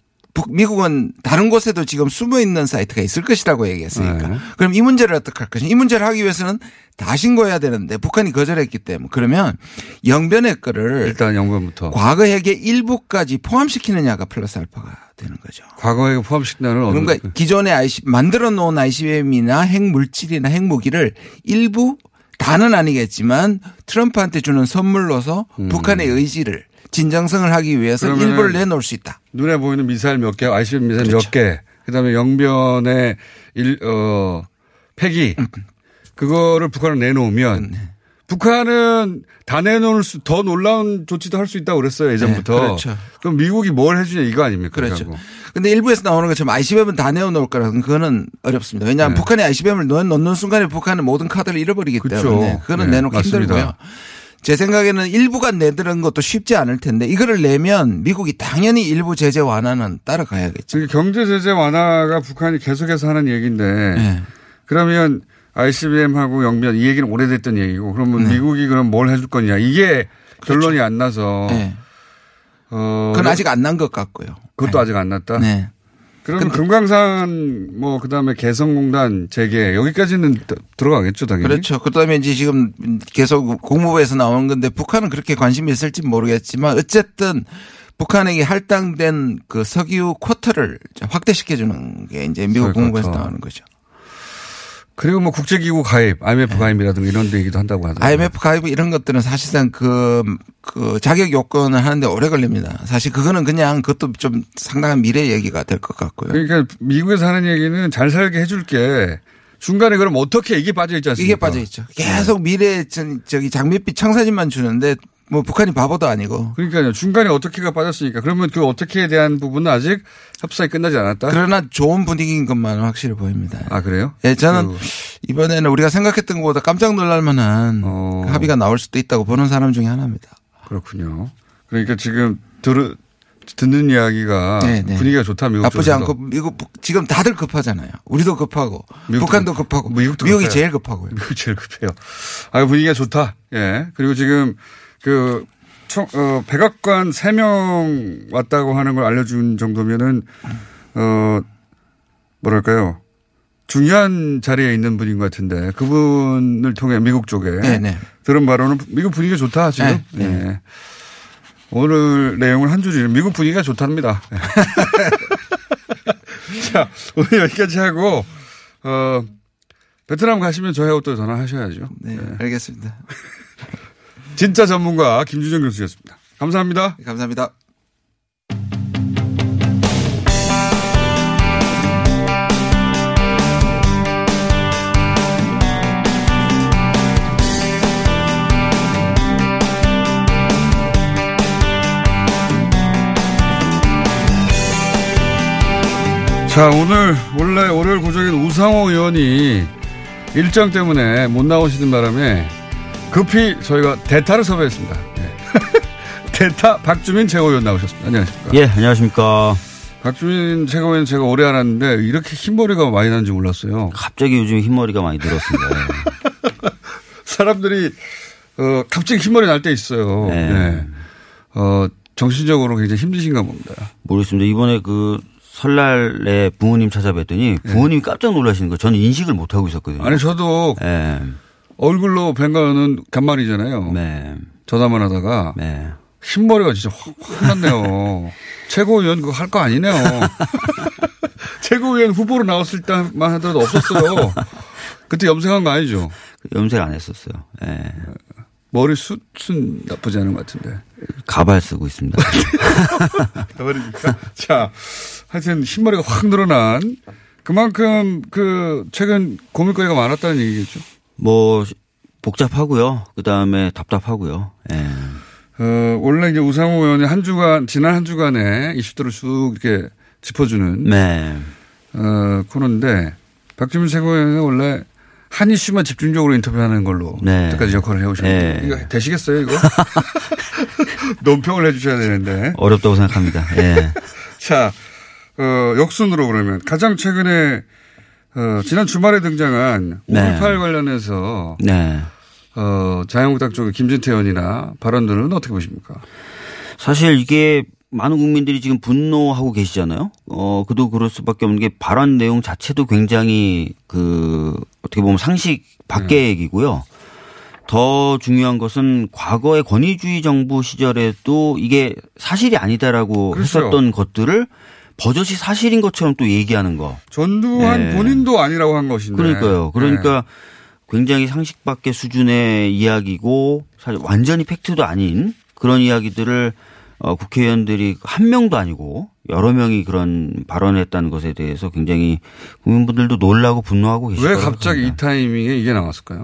미국은 다른 곳에도 지금 숨어 있는 사이트가 있을 것이라고 얘기했으니까. 네. 그럼 이 문제를 어떻게 할 것이냐. 이 문제를 하기 위해서는 다 신고해야 되는데 북한이 거절했기 때문에 그러면 영변의 거를 일단 영변부터. 과거 핵의 일부까지 포함시키느냐가 플러스 알파가 되는 거죠. 과거에 포함시킨다는 어느 그러니까 기존의 IC 만들어 놓은 ICBM이나 핵 물질이나 핵 무기를 일부 다는 아니겠지만 트럼프한테 주는 선물로서 북한의 의지를 진정성을 하기 위해서 음. 일부를 내놓을 수 있다. 눈에 보이는 미사일 몇 개, ICBM 미사일 그렇죠. 몇 개, 그다음에 영변의 일, 어, 폐기, 음. 그거를 북한은 내놓으면 네. 북한은 다 내놓을 수, 더 놀라운 조치도 할 수 있다고 그랬어요, 예전부터. 네, 그렇죠. 럼 미국이 뭘 해주냐 이거 아닙니까? 그렇죠. 근데 일부에서 나오는 것처럼 ICBM은 다 내어놓을 거라는 그거는 어렵습니다. 왜냐하면 네. 북한이 ICBM을 넣는 순간에 북한은 모든 카드를 잃어버리기 그렇죠. 때문에 그거는 네, 내놓기 맞습니다. 힘들고요. 제 생각에는 일부가 내드는 것도 쉽지 않을 텐데 이거를 내면 미국이 당연히 일부 제재 완화는 따라가야겠죠. 경제 제재 완화가 북한이 계속해서 하는 얘기인데 네. 그러면 ICBM하고 영변 이 얘기는 오래됐던 얘기고 그러면 네. 미국이 그럼 뭘 해줄 거냐 이게 결론이 안 나서 네. 어, 그건 아직 안 난 것 같고요. 그것도 아직 안 났다. 네. 그러면 근데- 금강산 뭐 그다음에 개성공단 재개 여기까지는 드- 들어가겠죠 당연히. 그렇죠. 그다음에 이제 지금 계속 국무부에서 나오는 건데 북한은 그렇게 관심이 있을지 모르겠지만 어쨌든 북한에게 할당된 그 석유 쿼터를 확대시켜 주는 게 이제 미국 쿼터. 나오는 거죠. 그리고 뭐 국제기구 가입, IMF 가입이라든가 이런 데 얘기도 한다고 하더라고요. IMF 가입 이런 것들은 사실상 그, 그 자격 요건을 하는데 오래 걸립니다. 사실 그거는 그냥 그것도 좀 상당한 미래 얘기가 될 것 같고요. 그러니까 미국에서 하는 얘기는 잘 살게 해줄게. 중간에 그럼 어떻게 이게 빠져 있지 않습니까? 이게 빠져 있죠. 계속 미래 전- 저기 장밋빛 청사진만 주는데 뭐 북한이 바보도 아니고. 그러니까요. 중간에 어떻게가 빠졌으니까. 그러면 그 어떻게에 대한 부분은 아직 협상이 끝나지 않았다. 그러나 좋은 분위기인 것만은 확실히 보입니다. 아 그래요? 예, 저는 그- 이번에는 우리가 생각했던 것보다 깜짝 놀랄 만한 어. 그 합의가 나올 수도 있다고 보는 사람 중에 하나입니다. 그렇군요. 그러니까 지금 들 듣는 이야기가 네, 네. 분위기가 좋다 미국 나쁘지 쪽에서도. 않고 미국 지금 다들 급하잖아요. 우리도 급하고 미국도 북한도 급- 급하고 미국도 미국이 급해요. 제일 급하고요. 미국이 제일 급해요. 아 분위기가 좋다. 예. 그리고 지금 그 총, 어, 백악관 3명 왔다고 하는 걸 알려준 정도면은 어 뭐랄까요. 중요한 자리에 있는 분인 것 같은데 그분을 통해 미국 쪽에 네, 네. 들은 바로는 미국 분위기가 좋다 지금. 네, 네. 예. 오늘 내용을 한 줄이 미국 분위기가 좋답니다. <laughs> 자 오늘 여기까지 하고 어 베트남 가시면 저하고 또 전화하셔야죠. 네, 예. 알겠습니다. 진짜 전문가 김주정 교수였습니다. 감사합니다. 감사합니다. 자, 오늘 원래 월요일 고정인 우상호 의원이 일정 때문에 못 나오시는 바람에 급히 저희가 대타를 섭외했습니다. 네. <laughs> 대타 박주민 최고위원 나오셨습니다. 안녕하십니까. 예, 안녕하십니까. 박주민 최고위원 제가 오래 알았는데 이렇게 흰머리가 많이 나는지 몰랐어요. 갑자기 요즘 흰머리가 많이 늘었습니다. <laughs> 사람들이 어, 갑자기 흰머리 날 때 있어요. 네. 네. 어, 정신적으로 굉장히 힘드신가 봅니다. 모르겠습니다. 이번에 그 설날에 부모님 찾아뵀더니 부모님이 깜짝 놀라시는 거예요. 저는 인식을 못 하고 있었거든요. 아니 저도 예. 얼굴로 뵌 거는 간만이잖아요. 네. 전화만 하다가 네. 흰머리가 진짜 확, 확 났네요. <laughs> 최고위원 그거 할 거 아니네요. <laughs> 최고위원 후보로 나왔을 때만 하더라도 없었어요. 그때 염색한 거 아니죠? 염색 안 했었어요. 예. 머리 숱은 나쁘지 않은 것 같은데. 가발 쓰고 있습니다. <laughs> 가버리니까. 자, 하여튼 흰머리가 확 늘어난 그만큼 그 최근 고민거리가 많았다는 얘기겠죠. 뭐 복잡하고요. 그 다음에 답답하고요. 예. 어, 원래 이제 우상호 의원이 한 주간 지난 한 주간의 이슈들을 쭉 이렇게 짚어주는 네. 어, 코너인데 박주민 최고위원은 원래 한 이슈만 집중적으로 인터뷰하는 걸로 네. 그때까지 역할을 해오셨는데 네. 이거 되시겠어요 이거? <laughs> <laughs> 논평을 해주셔야 되는데. 어렵다고 생각합니다. 예. <laughs> 자, 어, 역순으로 그러면 가장 최근에 어, 지난 주말에 등장한 네. 5.18 관련해서 네. 어, 자유한국당 쪽의 김진태 의원이나 발언들은 어떻게 보십니까? 사실 이게 많은 국민들이 지금 분노하고 계시잖아요. 어, 그도 그럴 수밖에 없는 게 발언 내용 자체도 굉장히 그 어떻게 보면 상식 밖의 얘기고요. 더 중요한 것은 과거의 권위주의 정부 시절에도 이게 사실이 아니다라고 그렇죠. 했었던 것들을 버젓이 사실인 것처럼 또 얘기하는 거. 전두환 네. 본인도 아니라고 한 것인데. 그러니까요. 그러니까 굉장히 상식 밖의 수준의 이야기고 사실 완전히 팩트도 아닌 그런 이야기들을 어, 국회의원들이 한 명도 아니고 여러 명이 그런 발언했다는 것에 대해서 굉장히 국민분들도 놀라고 분노하고 네. 계시죠. 왜 갑자기 이 타이밍에 이게 나왔을까요?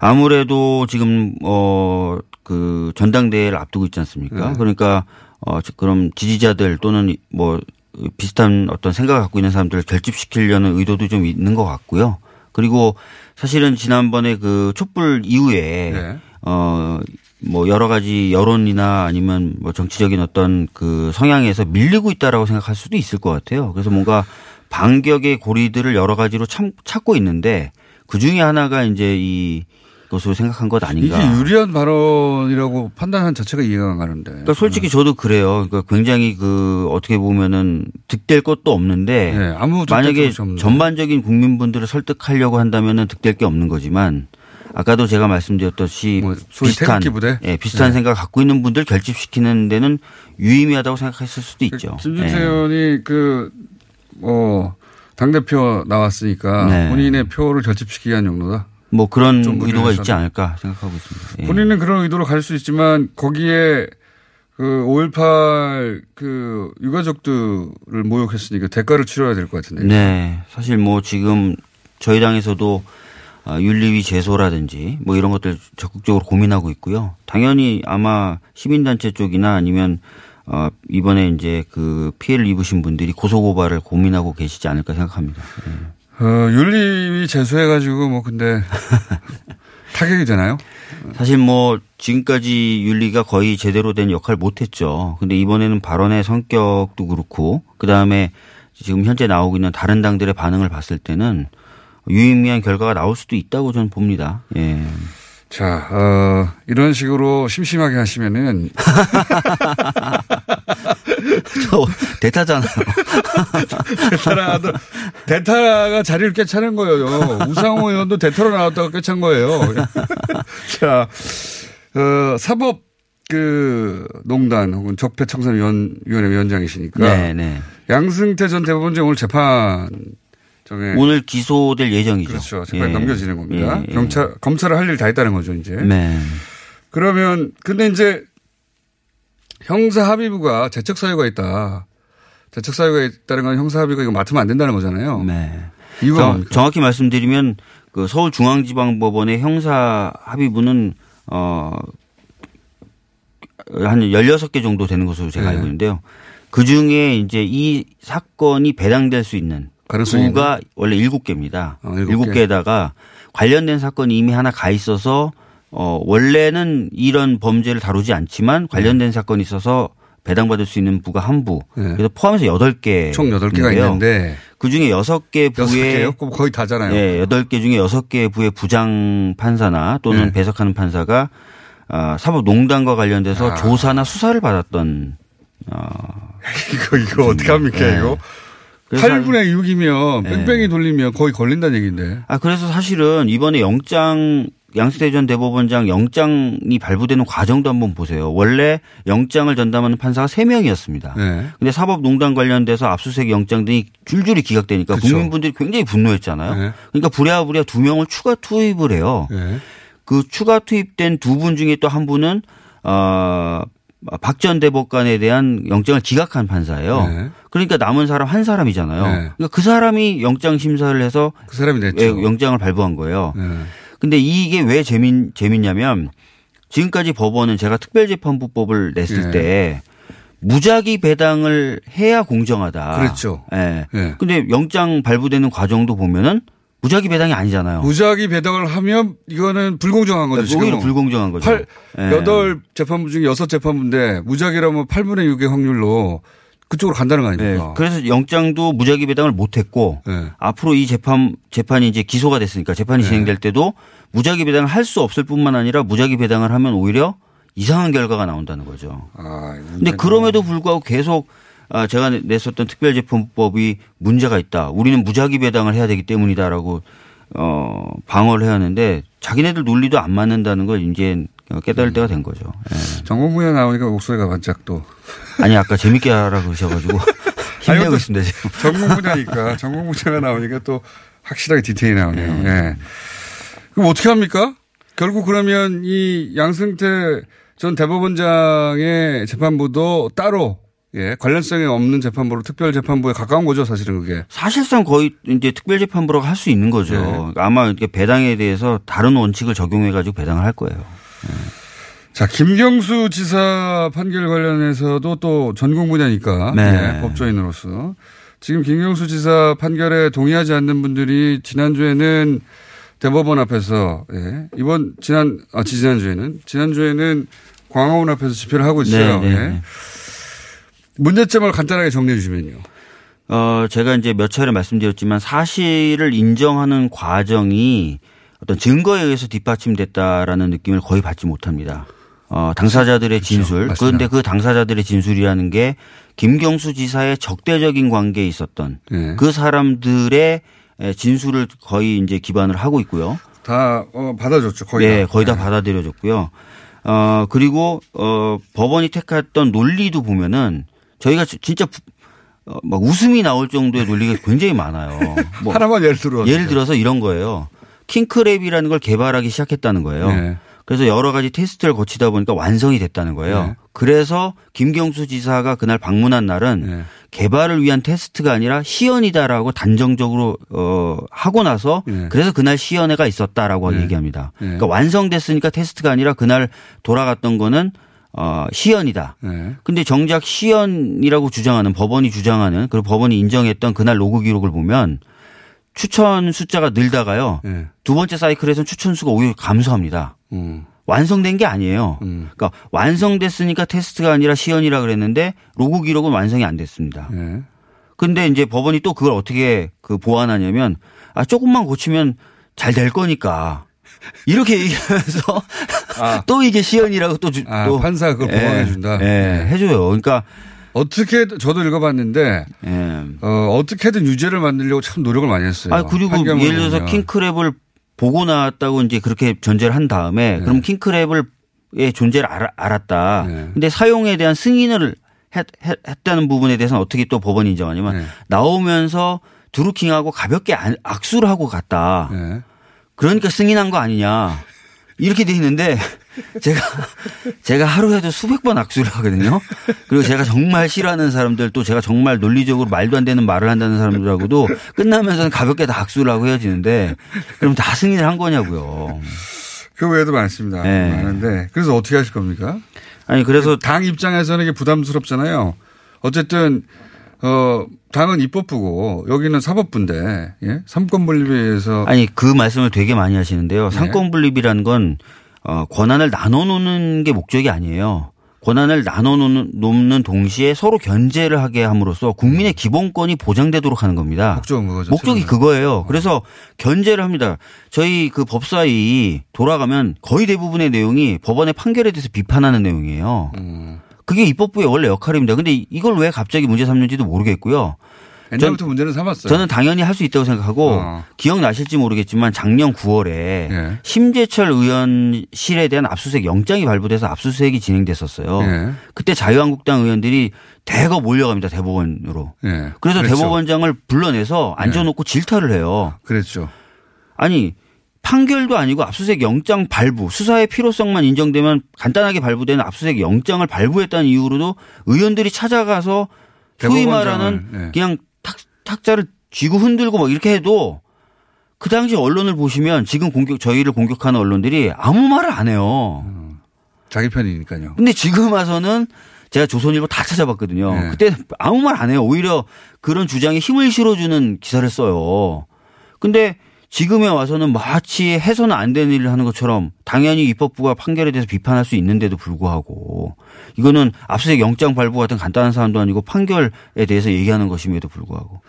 아무래도 지금 어 그 전당대회를 앞두고 있지 않습니까? 네. 그러니까 어 그럼 지지자들 또는 뭐 비슷한 어떤 생각을 갖고 있는 사람들을 결집시키려는 의도도 좀 있는 것 같고요. 그리고 사실은 지난번에 그 촛불 이후에 네. 어뭐 여러 가지 여론이나 아니면 뭐 정치적인 어떤 그 성향에서 밀리고 있다라고 생각할 수도 있을 것 같아요. 그래서 뭔가 반격의 고리들을 여러 가지로 참, 찾고 있는데 그 중에 하나가 이제 이 것으로 생각한 것 아닌가. 이게 유리한 발언이라고 판단한 자체가 이해가 안 가는데. 그러니까 솔직히 저도 그래요. 그러니까 굉장히 그 어떻게 보면은 득될 것도 없는데 네, 만약에. 전반적인 국민분들을 설득하려고 한다면은 득될 게 없는 거지만 아까도 제가 말씀드렸듯이 뭐 비슷한? 예, 비슷한 네. 생각 갖고 있는 분들 결집시키는 데는 유의미하다고 생각했을 수도 있죠. 김진태 예. 의원이 그, 어, 당 대표 나왔으니까 네. 본인의 표를 결집시키기 위한 용도다. 뭐 그런 좀 의도가 무리해서. 있지 않을까 생각하고 있습니다. 예. 본인은 그런 의도로 갈 수 있지만 거기에 그 5.18 그 유가족들을 모욕했으니까 대가를 치러야 될 것 같은데. 네. 사실 뭐 지금 저희 당에서도 아, 윤리위 제소라든지 뭐 이런 것들 적극적으로 고민하고 있고요. 당연히 아마 시민단체 쪽이나 아니면 어, 이번에 이제 그 피해를 입으신 분들이 고소고발을 고민하고 계시지 않을까 생각합니다. 예. 어, 윤리위 제소해가지고 뭐 근데 <laughs> 타격이 되나요? 사실 뭐 지금까지 윤리가 거의 제대로 된 역할 못 했죠. 근데 이번에는 발언의 성격도 그렇고 그 다음에 지금 현재 나오고 있는 다른 당들의 반응을 봤을 때는 유의미한 결과가 나올 수도 있다고 저는 봅니다. 예. 자, 어, 이런 식으로 심심하게 하시면은 저 <laughs> 대타잖아요. 대타라도 대타가 자리를 꿰차는 거예요. 우상호 의원도 대타로 나왔다가 꿰찬 거예요. 자, 어, 사법 그 농단 혹은 적폐청산위원회 위원장이시니까 네, 네. 양승태 전 대법원장 오늘 재판 정에 오늘 기소될 예정이죠. 그렇죠. 재판이 예. 넘겨지는 겁니다. 예, 예. 경찰 검찰을 할 일 다 했다는 거죠, 이제. 네. 그러면 근데 이제 형사 합의부가 재척 사유가 있다. 재척 사유가 있다는 건 형사 합의가 이거 맡으면 안 된다는 거잖아요. 네. 정, 뭡니까? 정확히 말씀드리면 그 서울중앙지방법원의 형사 합의부는 어, 한 16개 정도 되는 것으로 제가 네. 알고 있는데요. 그 중에 이제 이 사건이 배당될 수 있는 부가 원래 7개입니다. 어, 일곱 개. 7개에다가 관련된 사건이 이미 하나 가 있어서 어, 원래는 이런 범죄를 다루지 않지만 관련된 사건이 있어서 배당받을 수 있는 부가 한 부. 네. 그래서 포함해서 8개. 총 8개가 있는데 그 중에 6개 여섯 부의 개요? 그럼 거의 다잖아요. 예, 8개 중에 6개 부의 부장 판사나 또는 네. 배석하는 판사가 아, 사법농단과 관련돼서 아. 조사나 수사를 받았던 어, <laughs> 이거 이거 어떻게 합니까 네. 이거? 그래서 8분의 6이면 네. 뺑뺑이 돌리면 거의 걸린다는 얘기인데. 아 그래서 사실은 이번에 영장 양승태 전 대법원장 영장이 발부되는 과정도 한번 보세요. 원래 영장을 전담하는 판사가 3명이었습니다. 네. 근데 사법농단 관련돼서 압수수색 영장 등이 줄줄이 기각되니까 그쵸. 국민분들이 굉장히 분노했잖아요. 네. 그러니까 부랴부랴 두 명을 추가 투입을 해요. 네. 그 추가 투입된 두 분 중에 또 한 분은 어 박전 대법관에 대한 영장을 기각한 판사예요. 네. 그러니까 남은 사람 한 사람이잖아요. 네. 그러니까 그 사람이 영장 심사를 해서 그 사람이 냈죠. 예, 영장을 발부한 거예요. 네. 근데 이게 왜 재밌, 재밌냐면 지금까지 법원은 제가 특별재판부법을 냈을 예. 때 무작위 배당을 해야 공정하다. 그렇죠. 예. 예. 근데 영장 발부되는 과정도 보면은 무작위 배당이 아니잖아요. 무작위 배당을 하면 이거는 불공정한 거죠. 지금 오히려 불공정한 거죠. 팔, 예. 여덟 재판부 중에 여섯 재판부인데 무작위라면 8분의 6의 확률로 그쪽으로 간다는 거 네, 아닙니까? 그래서 영장도 무작위 배당을 못했고 네. 앞으로 이 재판 재판이 이제 기소가 됐으니까 재판이 네. 진행될 때도 무작위 배당을 할 수 없을 뿐만 아니라 무작위 배당을 하면 오히려 이상한 결과가 나온다는 거죠. 아, 근데 그럼에도 불구하고 계속 아, 제가 냈었던 특별재판법이 문제가 있다. 우리는 무작위 배당을 해야 되기 때문이다라고 어, 방어를 해야 하는데 자기네들 논리도 안 맞는다는 걸 이제 깨달을 때가 된 거죠. 예. 전공분야 나오니까 목소리가 반짝 또. 아니 아까 재밌게 하라 그러셔가지고 <laughs> <laughs> 힘내고 또 있습니다 지금. 전공 분야니까 <laughs> 전공 분야가 나오니까 또 확실하게 디테일이 나오네요. 예. 그럼 어떻게 합니까? 결국 그러면 이 양승태 전 대법원장의 재판부도 따로 예, 관련성이 없는 재판부로 특별 재판부에 가까운 거죠, 사실은 그게. 사실상 거의 이제 특별 재판부라고 할수 있는 거죠. 네. 아마 이렇게 배당에 대해서 다른 원칙을 적용해 가지고 배당을 할 거예요. 자, 김경수 지사 판결 관련해서도 또 전공 분야니까 네. 예, 법조인으로서 지금 김경수 지사 판결에 동의하지 않는 분들이 지난주에는 대법원 앞에서 예, 이번 지난 아 지난주에는 지난주에는 광화문 앞에서 집회를 하고 있어요. 네, 네, 예. 네. 문제점을 간단하게 정리해 주시면요. 어, 제가 이제 몇 차례 말씀드렸지만 사실을 인정하는 과정이 어떤 증거에 의해서 뒷받침됐다라는 느낌을 거의 받지 못합니다. 어, 당사자들의 진술. 맞습니다. 그런데 그 당사자들의 진술이라는 게 김경수 지사의 적대적인 관계에 있었던 예. 그 사람들의 진술을 거의 이제 기반을 하고 있고요. 다 어, 받아줬죠. 거의 네, 다. 거의 다 예. 받아들여졌고요. 어, 그리고, 어, 법원이 택했던 논리도 보면은 저희가 지- 진짜 부- 어, 막 웃음이 나올 정도의 논리가 굉장히 많아요. <laughs> 뭐 하나만 예를 들어. 예를 들어서 이런 거예요. 킹크랩이라는 걸 개발하기 시작했다는 거예요. 네. 그래서 여러 가지 테스트를 거치다 보니까 완성이 됐다는 거예요. 네. 그래서 김경수 지사가 그날 방문한 날은 네. 개발을 위한 테스트가 아니라 시연이다라고 단정적으로 어 하고 나서 네. 그래서 그날 시연회가 있었다라고 네. 얘기합니다. 네. 그러니까 완성됐으니까 테스트가 아니라 그날 돌아갔던 거는 어 시연이다. 네. 근데 정작 시연이라고 주장하는 법원이 주장하는 그리고 법원이 인정했던 그날 로그 기록을 보면 추천 숫자가 늘다가요. 네. 두 번째 사이클에서는 추천 수가 오히려 감소합니다. 음. 완성된 게 아니에요. 음. 그러니까 완성됐으니까 테스트가 아니라 시연이라 그랬는데 로그 기록은 완성이 안 됐습니다. 네. 근데 이제 법원이 또 그걸 어떻게 그 보완하냐면 아 조금만 고치면 잘 될 거니까 이렇게 얘기하면서 아. <laughs> 또 이게 시연이라고 또, 주, 아, 또 판사가 그걸 예, 보완해 준다. 예, 해줘요. 그러니까 어떻게 저도 읽어봤는데 예. 어, 어떻게든 유죄를 만들려고 참 노력을 많이 했어요. 아 그리고 예를 들어서. 킹크랩을 보고 나왔다고 이제 그렇게 전제를 한 다음에 네. 그럼 킹크랩을 의 존재를 알았다. 네. 근데 사용에 대한 승인을 했, 다는 부분에 대해서는 어떻게 또 법원이 인정하냐면 네. 나오면서 드루킹하고 가볍게 안- 악수를 하고 갔다. 네. 그러니까 승인한 거 아니냐. 이렇게 돼 있는데 제가 제가 하루에도 수백 번 악수를 하거든요. 그리고 제가 정말 싫어하는 사람들 또 제가 정말 논리적으로 말도 안 되는 말을 한다는 사람들하고도 끝나면서는 가볍게 다 악수를 하고 헤어지는데 그럼 다 승인을 한 거냐고요. 그 외에도 많습니다. 네. 많은데 그래서 어떻게 하실 겁니까? 아니 그래서 당 입장에서는 이게 부담스럽잖아요. 어쨌든 어 당은 입법부고 여기는 사법부인데 예? 삼권 분립에 의해서 아니 그 말씀을 되게 많이 하시는데요. 네. 상권 분립이라는 건 어, 권한을 나눠 놓는 게 목적이 아니에요. 권한을 나눠 놓는, 놓는 동시에 서로 견제를 하게 함으로써 국민의 기본권이 보장되도록 하는 겁니다. 목적은 그거죠. 목적이 최근에. 그거예요. 그래서 견제를 합니다. 저희 그 법사위 돌아가면 거의 대부분의 내용이 법원의 판결에 대해서 비판하는 내용이에요. 음. 그게 입법부의 원래 역할입니다. 근데 이걸 왜 갑자기 문제 삼는지도 모르겠고요. 옛날부터 문제는 삼았어요. 저는 당연히 할 수 있다고 생각하고 어. 기억나실지 모르겠지만 작년 9월에 예. 심재철 의원실에 대한 압수수색 영장이 발부돼서 압수수색이 진행됐었어요. 예. 그때 자유한국당 의원들이 대거 몰려갑니다 대법원으로. 예. 그래서 그랬죠. 대법원장을 불러내서 앉혀놓고 질타를 해요. 그랬죠. 아니 판결도 아니고 압수수색 영장 발부, 수사의 필요성만 인정되면 간단하게 발부되는 압수수색 영장을 발부했다는 이유로도 의원들이 찾아가서 소위 말하는 네. 그냥 탁, 탁자를 쥐고 흔들고 막 이렇게 해도 그 당시 언론을 보시면 지금 공격 저희를 공격하는 언론들이 아무 말을 안 해요. 자기 편이니까요. 근데 지금 와서는 제가 조선일보 다 찾아봤거든요. 네. 그때 아무 말 안 해요. 오히려 그런 주장에 힘을 실어주는 기사를 써요. 근데 지금에 와서는 마치 해서는 안 되는 일을 하는 것처럼 당연히 입법부가 판결에 대해서 비판할 수 있는데도 불구하고 이거는 압수수색 영장 발부 같은 간단한 사안도 아니고 판결에 대해서 얘기하는 것임에도 불구하고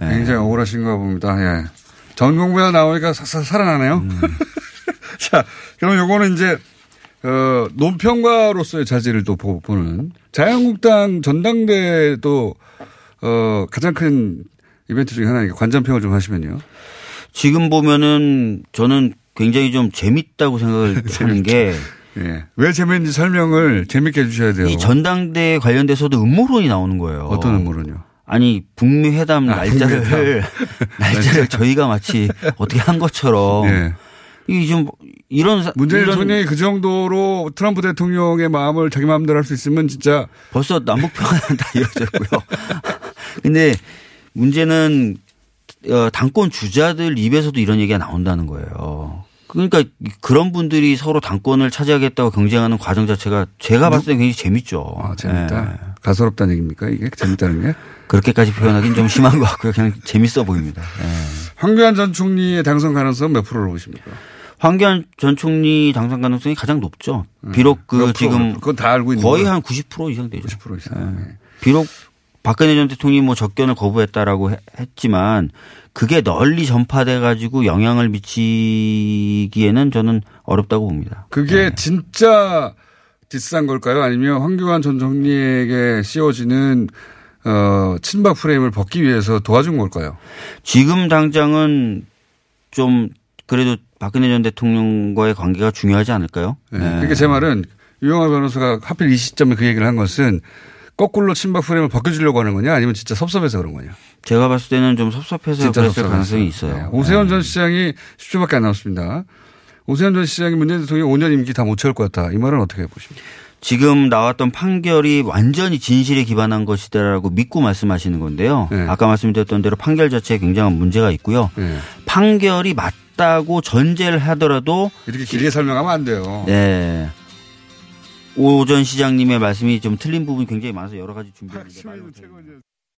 네. 굉장히 억울하신가 봅니다. 예. 전공부에 나오니까 사- 살아나네요. 음. <laughs> 자, 그럼 요거는 이제, 어, 논평가로서의 자질을 또 보- 보는 자유한국당 전당대도, 어, 가장 큰 이벤트 중에 하나니까 관전평을 좀 하시면요. 지금 보면은 저는 굉장히 좀 재밌다고 생각을 <laughs> 하는 게 예. 왜 재밌는지 설명을 재밌게 해주셔야 돼요. 이 전당대에 관련돼서도 음모론이 나오는 거예요. 어떤 음모론이요? 아니 북미 회담 아, 날짜를 북미 회담. <laughs> 날짜를 저희가 마치 어떻게 한 것처럼 예. 이게 좀 이런 사- 문재인 이런 대통령이 그 정도로 트럼프 대통령의 마음을 자기 마음대로 할 수 있으면 진짜 벌써 남북 평화는 다 이루어졌고요. <laughs> 근데 문제는 어, 당권 주자들 입에서도 이런 얘기가 나온다는 거예요. 그러니까 그런 분들이 서로 당권을 차지하겠다고 경쟁하는 과정 자체가 제가 봤을 때 굉장히 재밌죠. 아, 재밌다. 예. 가소롭다는 얘기입니까? 이게 재밌다는 게? 그렇게까지 표현하기는 좀 심한 것 같고요. 그냥 재밌어 보입니다. 예. 황교안 전 총리의 당선 가능성 몇 프로로 보십니까? 황교안 전 총리 당선 가능성이 가장 높죠. 비록 그 음. 몇 프로? 지금 거의? 한 90% 이상 되죠. 90% 이상. 네. 비록 박근혜 전 대통령이 뭐 접견을 거부했다라고 해- 했지만 그게 널리 전파돼 가지고 영향을 미치기에는 저는 어렵다고 봅니다. 그게 진짜 디스한 걸까요? 아니면 황교안 전 총리에게 씌워지는 어, 친박 프레임을 벗기 위해서 도와준 걸까요? 지금 당장은 좀 그래도 박근혜 전 대통령과의 관계가 중요하지 않을까요? 네. 네. 그러니까 제 말은 유영하 변호사가 하필 이 시점에 그 얘기를 한 것은 거꾸로 친박 프레임을 벗겨주려고 하는 거냐 아니면 진짜 섭섭해서 그런 거냐. 제가 봤을 때는 좀 섭섭해서 그랬을 섭섭해서. 가능성이 있어요. 네. 오세훈 전 시장이 10초밖에 안 남았습니다. 오세훈 전 시장이 문재인 대통령 5년 임기 다 못 채울 것 같다. 이 말은 어떻게 보십니까? 지금 나왔던 판결이 완전히 진실에 기반한 것이다라고 믿고 말씀하시는 건데요. 네. 아까 말씀드렸던 대로 판결 자체에 굉장한 문제가 있고요. 네. 판결이 맞다고 전제를 하더라도 이렇게 길게 설명하면 안 돼요. 네. 오전 시장님의 말씀이 좀 틀린 부분이 굉장히 많아서 여러 가지 준비했는데.